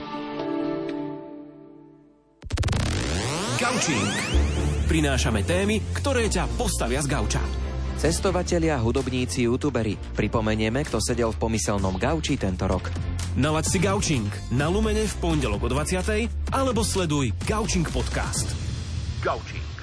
Gaučing. Prinášame témy, ktoré ťa postavia z gauča. Cestovatelia, hudobníci, youtuberi. Pripomenieme, kto sedel v pomyselnom gauči tento rok. Nalaď si Gaučing na Lumene v pondelok o 20. alebo sleduj Gaučing podcast. Gaučing.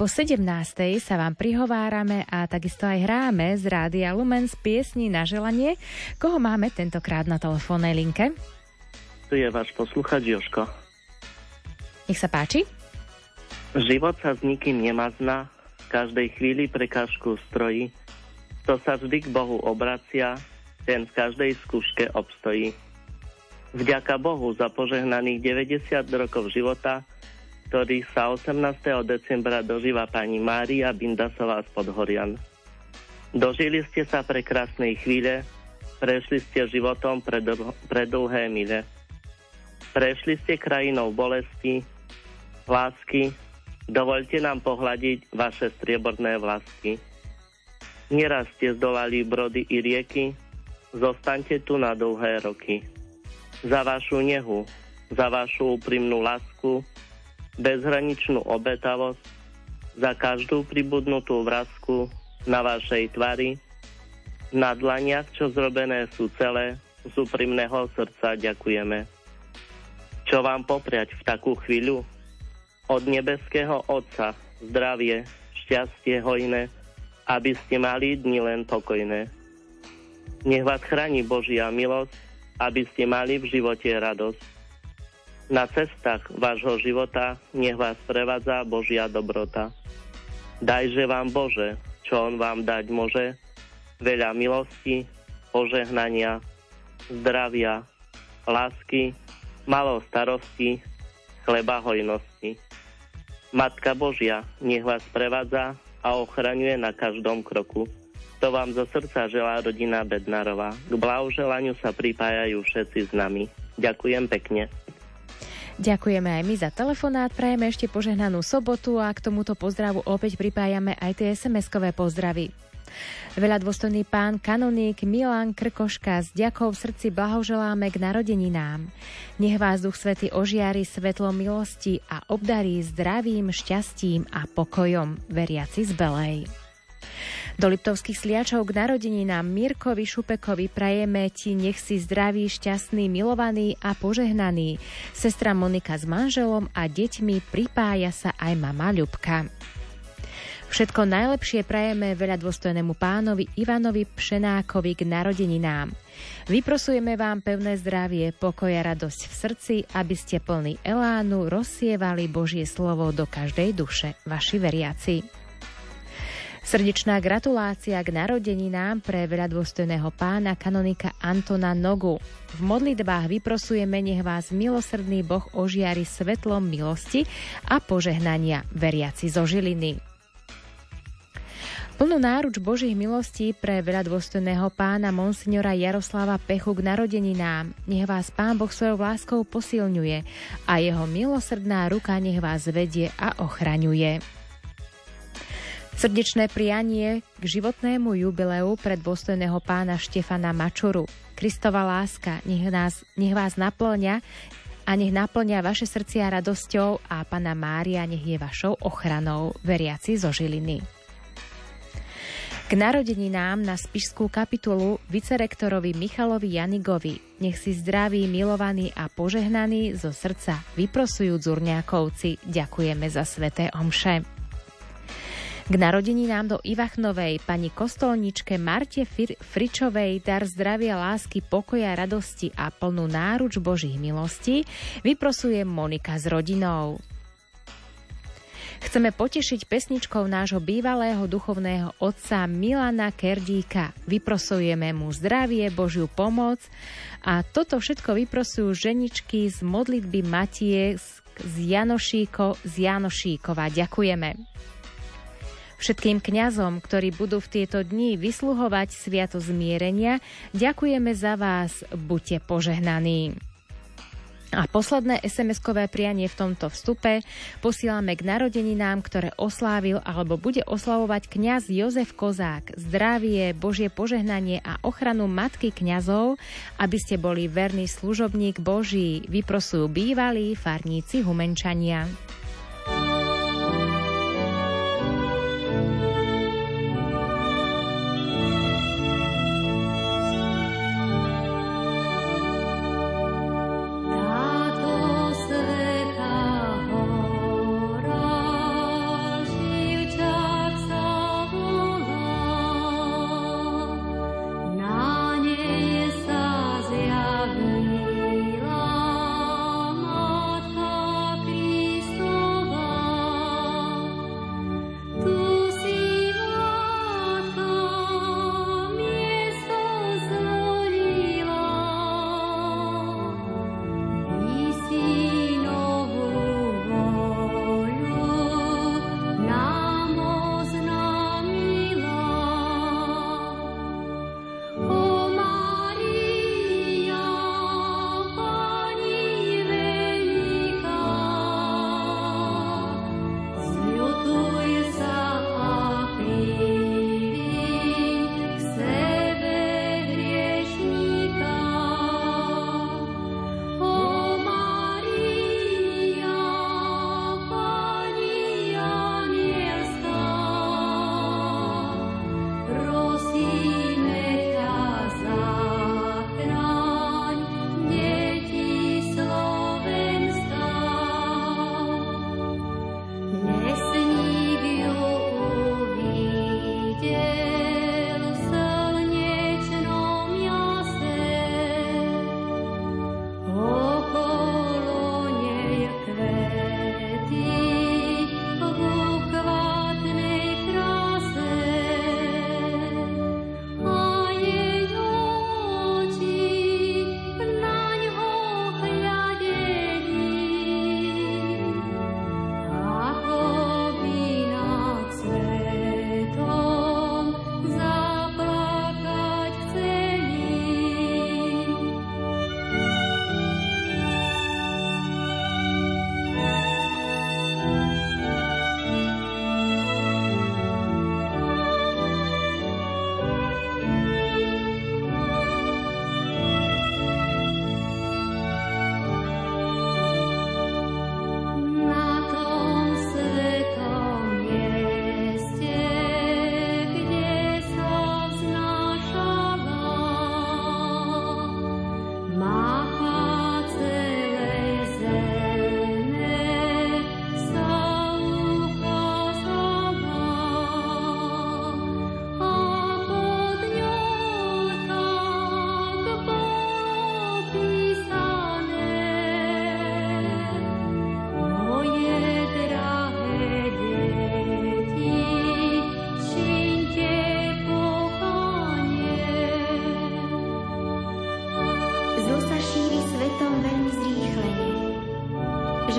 Po 17. sa vám prihovárame a takisto aj hráme z Rádia Lumen z piesní na želanie. Koho máme tentokrát na telefónnej linke? Tu je váš posluchač Joško. Nech sa páči. Život sa s nikým nemazná, v každej chvíli prekážku strojí. Kto sa vždy k Bohu obracia, ten v každej skúške obstojí. Vďaka Bohu za požehnaných 90 rokov života ktorý sa 18. decembra dožíva pani Mária Bindasová z Podhorian. Dožili ste sa pre krásnej chvíle, prešli ste životom pre, dl- pre dlhé mile. Prešli ste krajinou bolesti, lásky, dovolte nám pohľadiť vaše strieborné vlasky. Nieraz ste zdolali brody i rieky, zostaňte tu na dlhé roky. Za vašu nehu, za vašu úprimnú lásku, bezhraničnú obetavosť za každú pribudnutú vrázku na vašej tvári, na dlaniach, čo zrobené sú celé, z úprimného srdca ďakujeme. Čo vám popriať v takú chvíľu? Od nebeského Otca zdravie, šťastie hojné, aby ste mali dni len pokojné. Nech vás chráni Božia milosť, aby ste mali v živote radosť na cestách vášho života nech vás prevádza Božia dobrota. Dajže vám Bože, čo On vám dať môže, veľa milosti, požehnania, zdravia, lásky, malo starosti, chleba hojnosti. Matka Božia nech vás prevádza a ochraňuje na každom kroku. To vám zo srdca želá rodina Bednarova. K blahoželaniu sa pripájajú všetci s nami. Ďakujem pekne. Ďakujeme aj my za telefonát, prajeme ešte požehnanú sobotu a k tomuto pozdravu opäť pripájame aj tie SMS-kové pozdravy. Veľa dôstojný pán kanoník Milan Krkoška s ďakou v srdci blahoželáme k narodeninám. Nech vás Duch Svety ožiari svetlom milosti a obdarí zdravím, šťastím a pokojom, veriaci z Belej. Do Liptovských sliačov k narodeninám Mirkovi Šupekovi prajeme ti nech si zdravý, šťastný, milovaný a požehnaný. Sestra Monika s manželom a deťmi pripája sa aj mama Ľubka. Všetko najlepšie prajeme veľa dôstojnému pánovi Ivanovi Pšenákovi k narodeninám. Vyprosujeme vám pevné zdravie, pokoj a radosť v srdci, aby ste plný elánu rozsievali Božie slovo do každej duše, vaši veriaci. Srdečná gratulácia k narodeninám pre veľa dôstojného pána kanonika Antona Nogu. V modlitbách vyprosujeme, nech vás milosrdný Boh ožiari svetlom milosti a požehnania veriaci zo Žiliny. Plnú náruč Božích milostí pre veľa dôstojného pána monsignora Jaroslava Pechu k narodeninám. Nech vás Pán Boh svojou láskou posilňuje a jeho milosrdná ruka nech vás vedie a ochraňuje. Srdečné prianie k životnému jubileu pred dôstojného pána Štefana Mačuru. Kristova láska, nech, nás, nech vás naplňa a nech naplňa vaše srdcia radosťou a Pana Mária nech je vašou ochranou, veriaci zo Žiliny. K narodeninám na spišskú kapitulu vicerektorovi Michalovi Janigovi nech si zdraví, milovaní a požehnaní zo srdca vyprosujú Zurňákovci. Ďakujeme za sveté omše. K nám do Ivachnovej pani kostolničke Marte Fričovej dar zdravia, lásky, pokoja, radosti a plnú náruč Božích milostí vyprosuje Monika s rodinou. Chceme potešiť pesničkou nášho bývalého duchovného otca Milana Kerdíka. Vyprosujeme mu zdravie, Božiu pomoc a toto všetko vyprosujú ženičky z modlitby Matie z Janošíko z Janošíkova. Ďakujeme. Všetkým kňazom, ktorí budú v tieto dni vysluhovať sviato zmierenia, ďakujeme za vás, buďte požehnaní. A posledné SMS-kové prianie v tomto vstupe posielame k narodeninám, ktoré oslávil alebo bude oslavovať kňaz Jozef Kozák. Zdravie, Božie požehnanie a ochranu matky kňazov, aby ste boli verný služobník Boží, vyprosujú bývalí farníci Humenčania.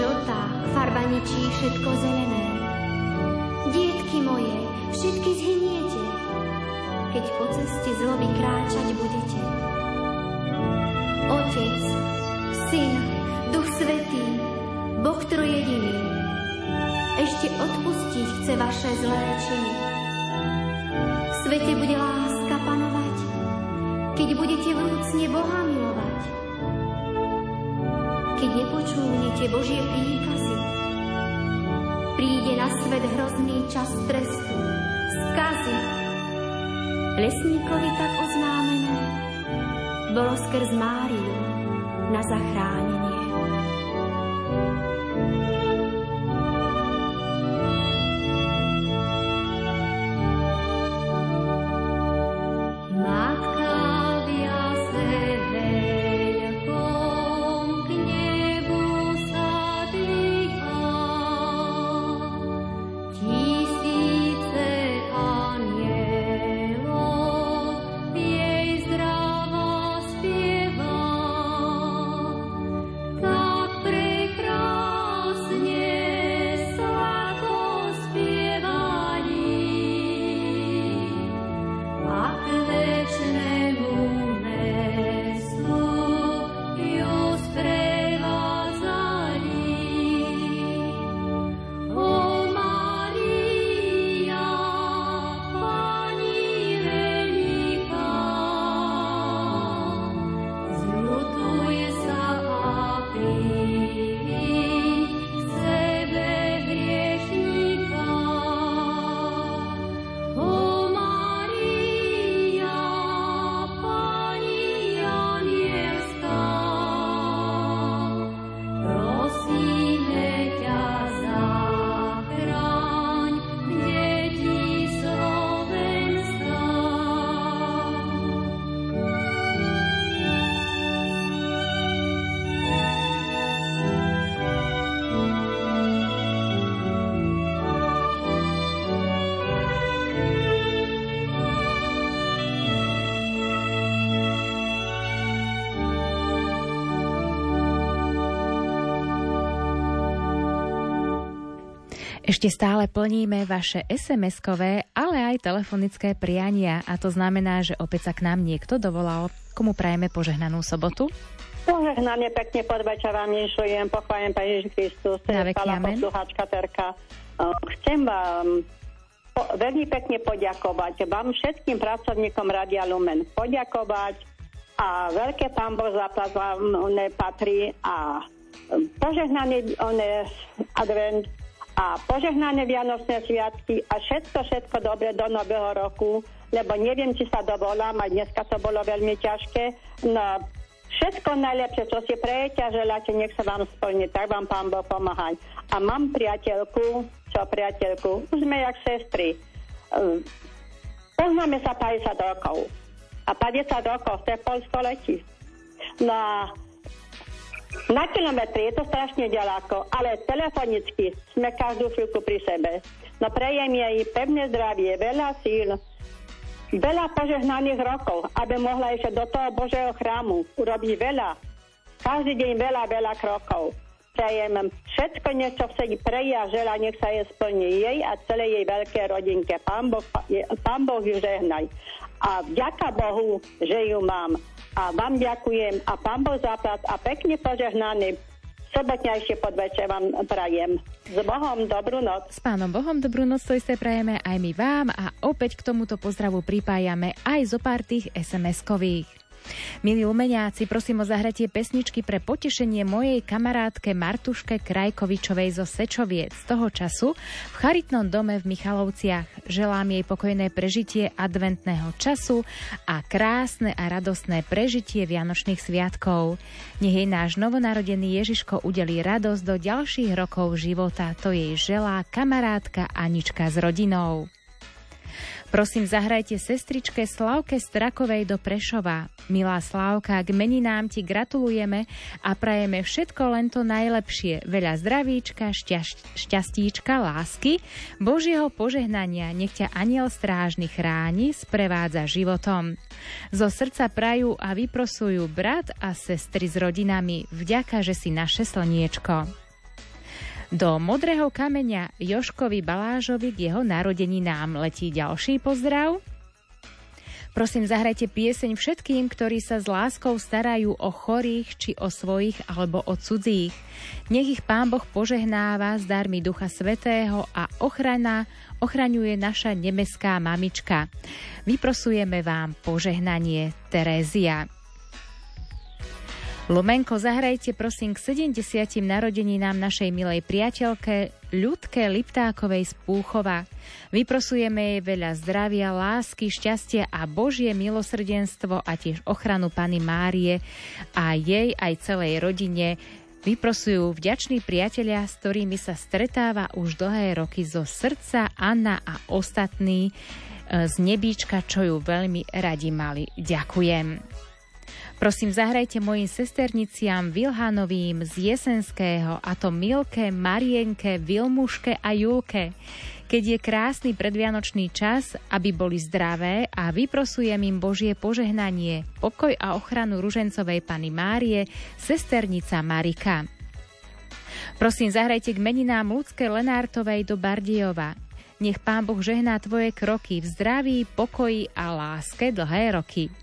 žltá, farba ničí všetko zelené. Dietky moje, všetky zhyniete, keď po ceste zloby kráčať budete. Otec, Syn, Duch Svetý, Boh Trojediný, ešte odpustiť chce vaše zlé činy. V svete bude láska panovať, keď budete vnúcne Bohami počúvnite Božie príkazy. Príde na svet hrozný čas trestu, skazy. Lesníkovi tak oznámené, bolo skrz Máriu na zachránenie. Ešte stále plníme vaše SMS-kové, ale aj telefonické priania a to znamená, že opäť sa k nám niekto dovolal. Komu prajeme požehnanú sobotu? Požehnanie pekne podvečer vám nešujem, pochválim Pani Ježiš Kristus, stála poslucháčka Terka. Chcem vám po, veľmi pekne poďakovať vám všetkým pracovníkom Radia Lumen. Poďakovať a veľké pán Boh zaplať vám patrí a požehnaný advent a požehnané Vianočné sviatky a všetko, všetko dobre do nového roku, lebo neviem, či sa dovolám, a dneska to bolo veľmi ťažké. No, všetko najlepšie, čo si prejete a želáte, nech sa vám splní, tak vám pán Boh pomáhať. A mám priateľku, čo priateľku, už sme jak sestry. Poznáme sa 50 rokov. A 50 rokov, to je pol století. No na kilometri je to strašne ďaleko, ale telefonicky sme každú chvíľku pri sebe. No prejem jej pevné zdravie, veľa síl, veľa požehnaných rokov, aby mohla ešte do toho Božieho chrámu urobiť veľa. Každý deň veľa, veľa krokov. Prejem všetko, niečo chce preje a žela, nech sa je splní jej a celej jej veľké rodinke. Pán Boh, pán boh ju žehnaj. A vďaka Bohu, že ju mám a vám ďakujem a pán Boh zaplať a pekne požehnaný sobotnejšie podvečer vám prajem. S Bohom dobrú noc. S pánom Bohom dobrú noc to isté prajeme aj my vám a opäť k tomuto pozdravu pripájame aj zo pár tých SMS-kových. Milí umeniaci, prosím o zahratie pesničky pre potešenie mojej kamarátke Martuške Krajkovičovej zo Sečoviec. Z toho času v charitnom dome v Michalovciach želám jej pokojné prežitie adventného času a krásne a radostné prežitie Vianočných sviatkov. Nech jej náš novonarodený Ježiško udelí radosť do ďalších rokov života. To jej želá kamarátka Anička s rodinou. Prosím, zahrajte sestričke Slavke Strakovej do Prešova. Milá Slavka, k meninám ti gratulujeme a prajeme všetko len to najlepšie. Veľa zdravíčka, šťa- šťastíčka, lásky, Božieho požehnania, nech ťa aniel strážny chráni, sprevádza životom. Zo srdca prajú a vyprosujú brat a sestry s rodinami. Vďaka, že si naše slniečko. Do Modrého kameňa Joškovi Balážovi k jeho narodení nám letí ďalší pozdrav. Prosím, zahrajte pieseň všetkým, ktorí sa s láskou starajú o chorých, či o svojich, alebo o cudzích. Nech ich Pán Boh požehnáva s darmi Ducha Svetého a ochrana ochraňuje naša nebeská mamička. Vyprosujeme vám požehnanie Terézia. Lumenko, zahrajte prosím k 70. narodeninám našej milej priateľke Ľudke Liptákovej z Púchova. Vyprosujeme jej veľa zdravia, lásky, šťastia a Božie milosrdenstvo a tiež ochranu Pany Márie a jej aj celej rodine vyprosujú vďační priatelia, s ktorými sa stretáva už dlhé roky zo srdca Anna a ostatní e, z nebíčka, čo ju veľmi radi mali. Ďakujem. Prosím, zahrajte mojim sesterniciam Vilhanovým z Jesenského, a to Milke, Marienke, Vilmuške a Julke. Keď je krásny predvianočný čas, aby boli zdravé a vyprosujem im Božie požehnanie, pokoj a ochranu ružencovej Pany Márie, sesternica Marika. Prosím, zahrajte k meninám ľudskej Lenártovej do Bardiova. Nech Pán Boh žehná tvoje kroky v zdraví, pokoji a láske dlhé roky.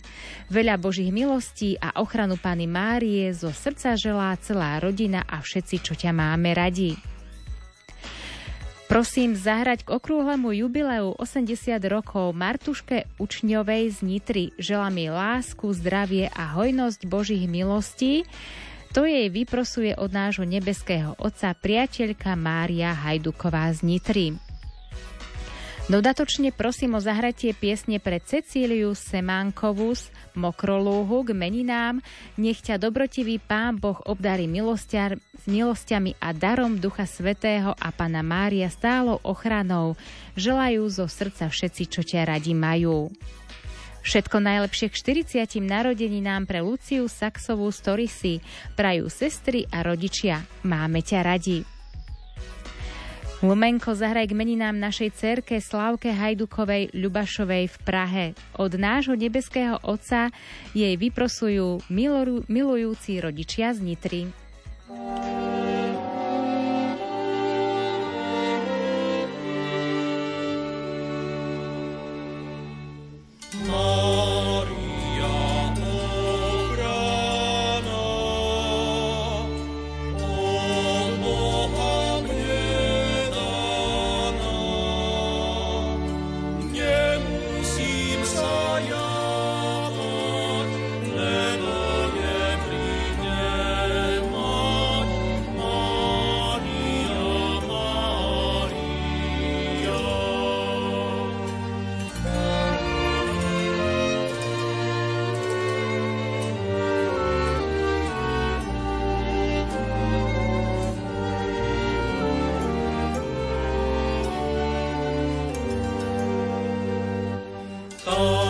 Veľa Božích milostí a ochranu Pany Márie zo srdca želá celá rodina a všetci, čo ťa máme radi. Prosím zahrať k okrúhlemu jubileu 80 rokov Martuške Učňovej z Nitry. Želám jej lásku, zdravie a hojnosť Božích milostí. To jej vyprosuje od nášho nebeského otca priateľka Mária Hajduková z Nitry. Dodatočne prosím o zahratie piesne pre Cecíliu Semánkovú z Mokrolúhu k meninám. Nech ťa dobrotivý Pán Boh obdarí milostia, s milosťami a darom Ducha Svetého a Pana Mária stálou ochranou. Želajú zo srdca všetci, čo ťa radi majú. Všetko najlepšie k 40. narodeninám pre Luciu Saxovú Storisy prajú sestry a rodičia. Máme ťa radi. Lumenko zahraj k meninám našej cerke Slavke Hajdukovej Ľubašovej v Prahe. Od nášho nebeského Otca jej vyprosujú milujúci rodičia z Nitry. Oh.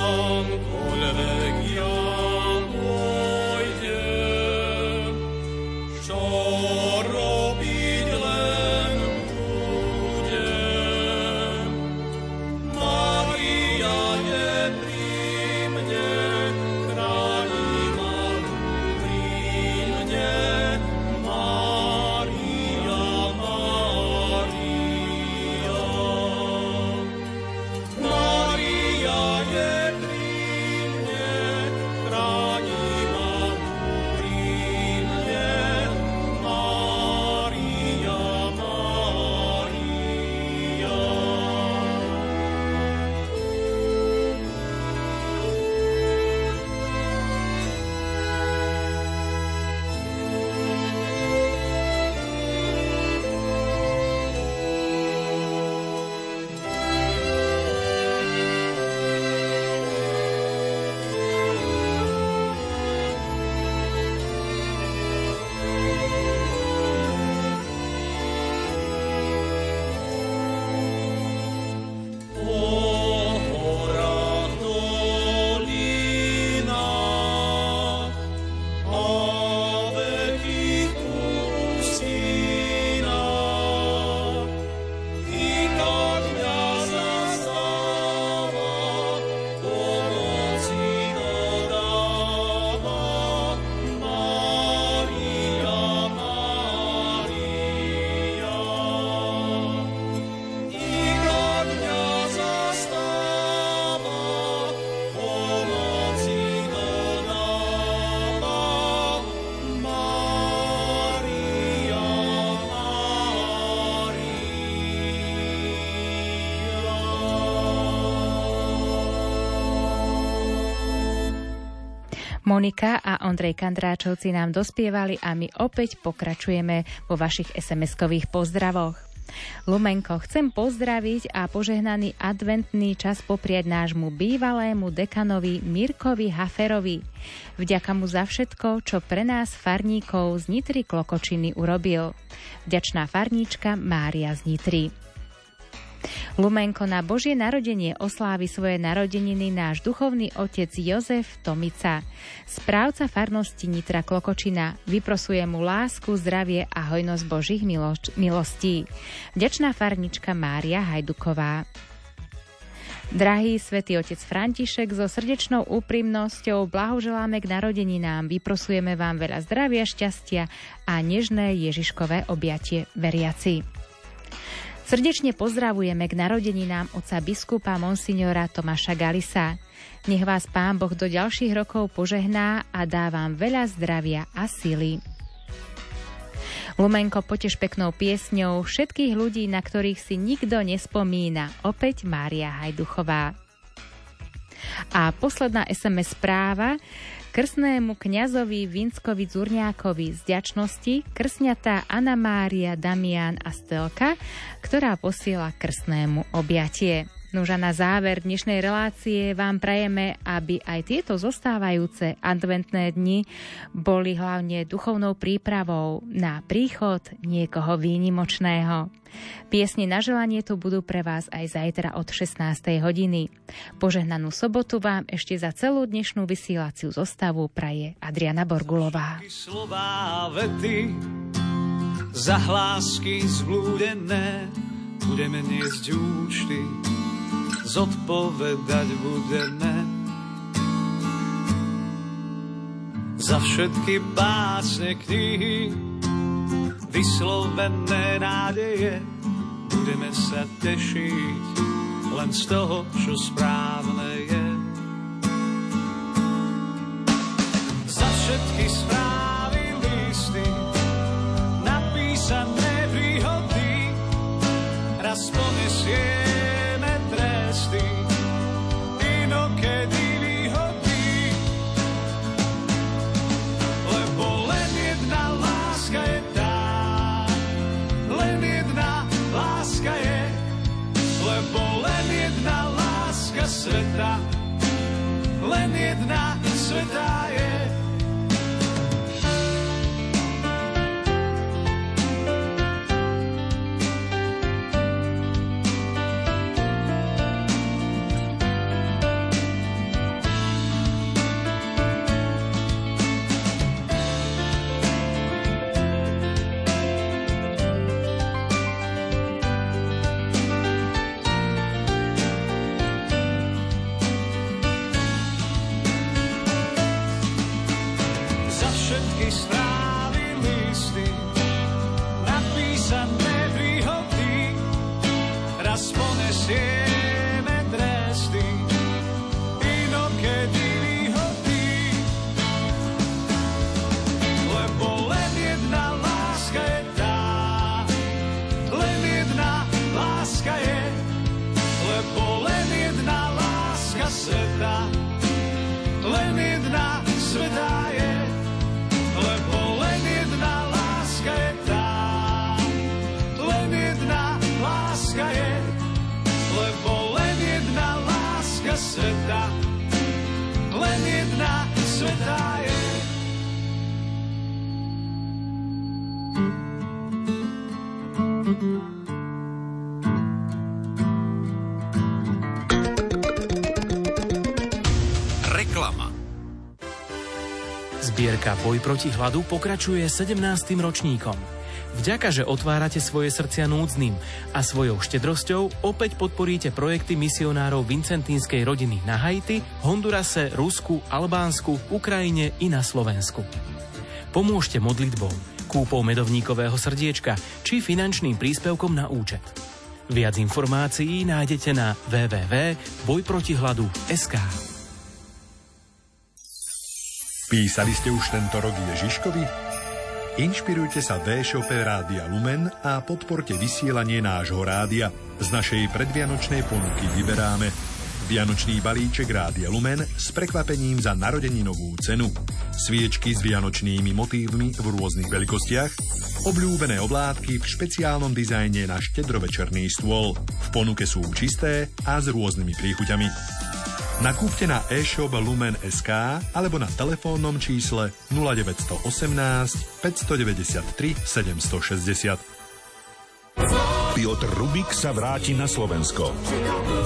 Monika a Ondrej Kandráčovci nám dospievali a my opäť pokračujeme vo vašich SMS-kových pozdravoch. Lumenko, chcem pozdraviť a požehnaný adventný čas poprieť nášmu bývalému dekanovi Mirkovi Haferovi. Vďaka mu za všetko, čo pre nás farníkov z Nitry Klokočiny urobil. Vďačná farníčka Mária z Nitry. Lumenko na Božie narodenie oslávi svoje narodeniny náš duchovný otec Jozef Tomica. Správca farnosti Nitra Klokočina vyprosuje mu lásku, zdravie a hojnosť Božích milostí. Vďačná farnička Mária Hajduková. Drahý svätý otec František, so srdečnou úprimnosťou blahoželáme k narodeninám, vyprosujeme vám veľa zdravia, šťastia a nežné Ježiškové objatie veriaci. Srdečne pozdravujeme k narodeninám oca biskupa Monsignora Tomáša Galisa. Nech vás Pán Boh do ďalších rokov požehná a dá vám veľa zdravia a sily. Lumenko poteš peknou piesňou všetkých ľudí, na ktorých si nikto nespomína. Opäť Mária Hajduchová. A posledná SMS správa krstnému kňazovi Vinskovi Zurňákovi z ďačnosti krsňatá Anna Mária Damian a Stelka, ktorá posiela krstnému objatie. Nuža na záver dnešnej relácie vám prajeme, aby aj tieto zostávajúce adventné dni boli hlavne duchovnou prípravou na príchod niekoho výnimočného. Piesne na želanie tu budú pre vás aj zajtra od 16. hodiny. Požehnanú sobotu vám ešte za celú dnešnú vysielaciu zostavu praje Adriana Borgulová. Slová vety, za zblúdené, budeme niesť účty, zodpovedať budeme. Za všetky básne knihy, vyslovené nádeje, budeme sa tešiť len z toho, čo správne je. Za všetky správy listy, napísané príhody, raz ponesie jedna sveta je. Zbierka Boj proti hladu pokračuje 17. ročníkom. Vďaka, že otvárate svoje srdcia núdznym a svojou štedrosťou opäť podporíte projekty misionárov Vincentínskej rodiny na Haiti, Hondurase, Rusku, Albánsku, Ukrajine i na Slovensku. Pomôžte modlitbou, kúpou medovníkového srdiečka či finančným príspevkom na účet. Viac informácií nájdete na www.bojprotihľadu.sk. Písali ste už tento rok Ježiškovi? Inšpirujte sa D-Shopper Rádia Lumen a podporte vysielanie nášho rádia. Z našej predvianočnej ponuky vyberáme Vianočný balíček Rádia Lumen s prekvapením za narodeninovú cenu. Sviečky s vianočnými motívmi v rôznych veľkostiach, obľúbené oblátky v špeciálnom dizajne na štedrovečerný stôl. V ponuke sú čisté a s rôznymi príchuťami. Nakúpte na e-shop Lumen.sk alebo na telefónnom čísle 0918 593 760. Piotr Rubik sa vráti na Slovensko.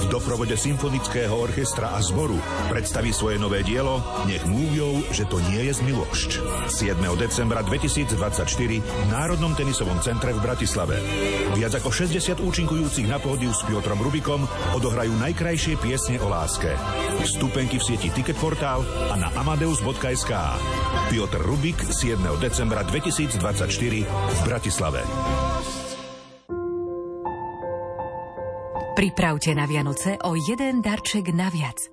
V doprovode symfonického orchestra a zboru predstaví svoje nové dielo Nech múvjou, že to nie je zmilošť. 7. decembra 2024 v Národnom tenisovom centre v Bratislave. Viac ako 60 účinkujúcich na pódiu s Piotrom Rubikom odohrajú najkrajšie piesne o láske. Vstupenky v sieti Ticketportál a na amadeus.sk. Piotr Rubik 7. decembra 2024 v Bratislave. Pripravte na Vianoce o jeden darček naviac.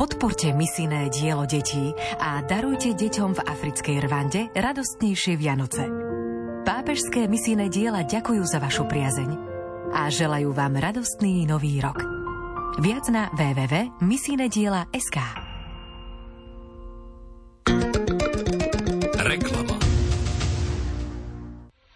Podporte misijné dielo detí a darujte deťom v africkej Rwande radostnejšie Vianoce. Pápežské misijné diela ďakujú za vašu priazeň a želajú vám radostný nový rok. Viac na www.misijnediela.sk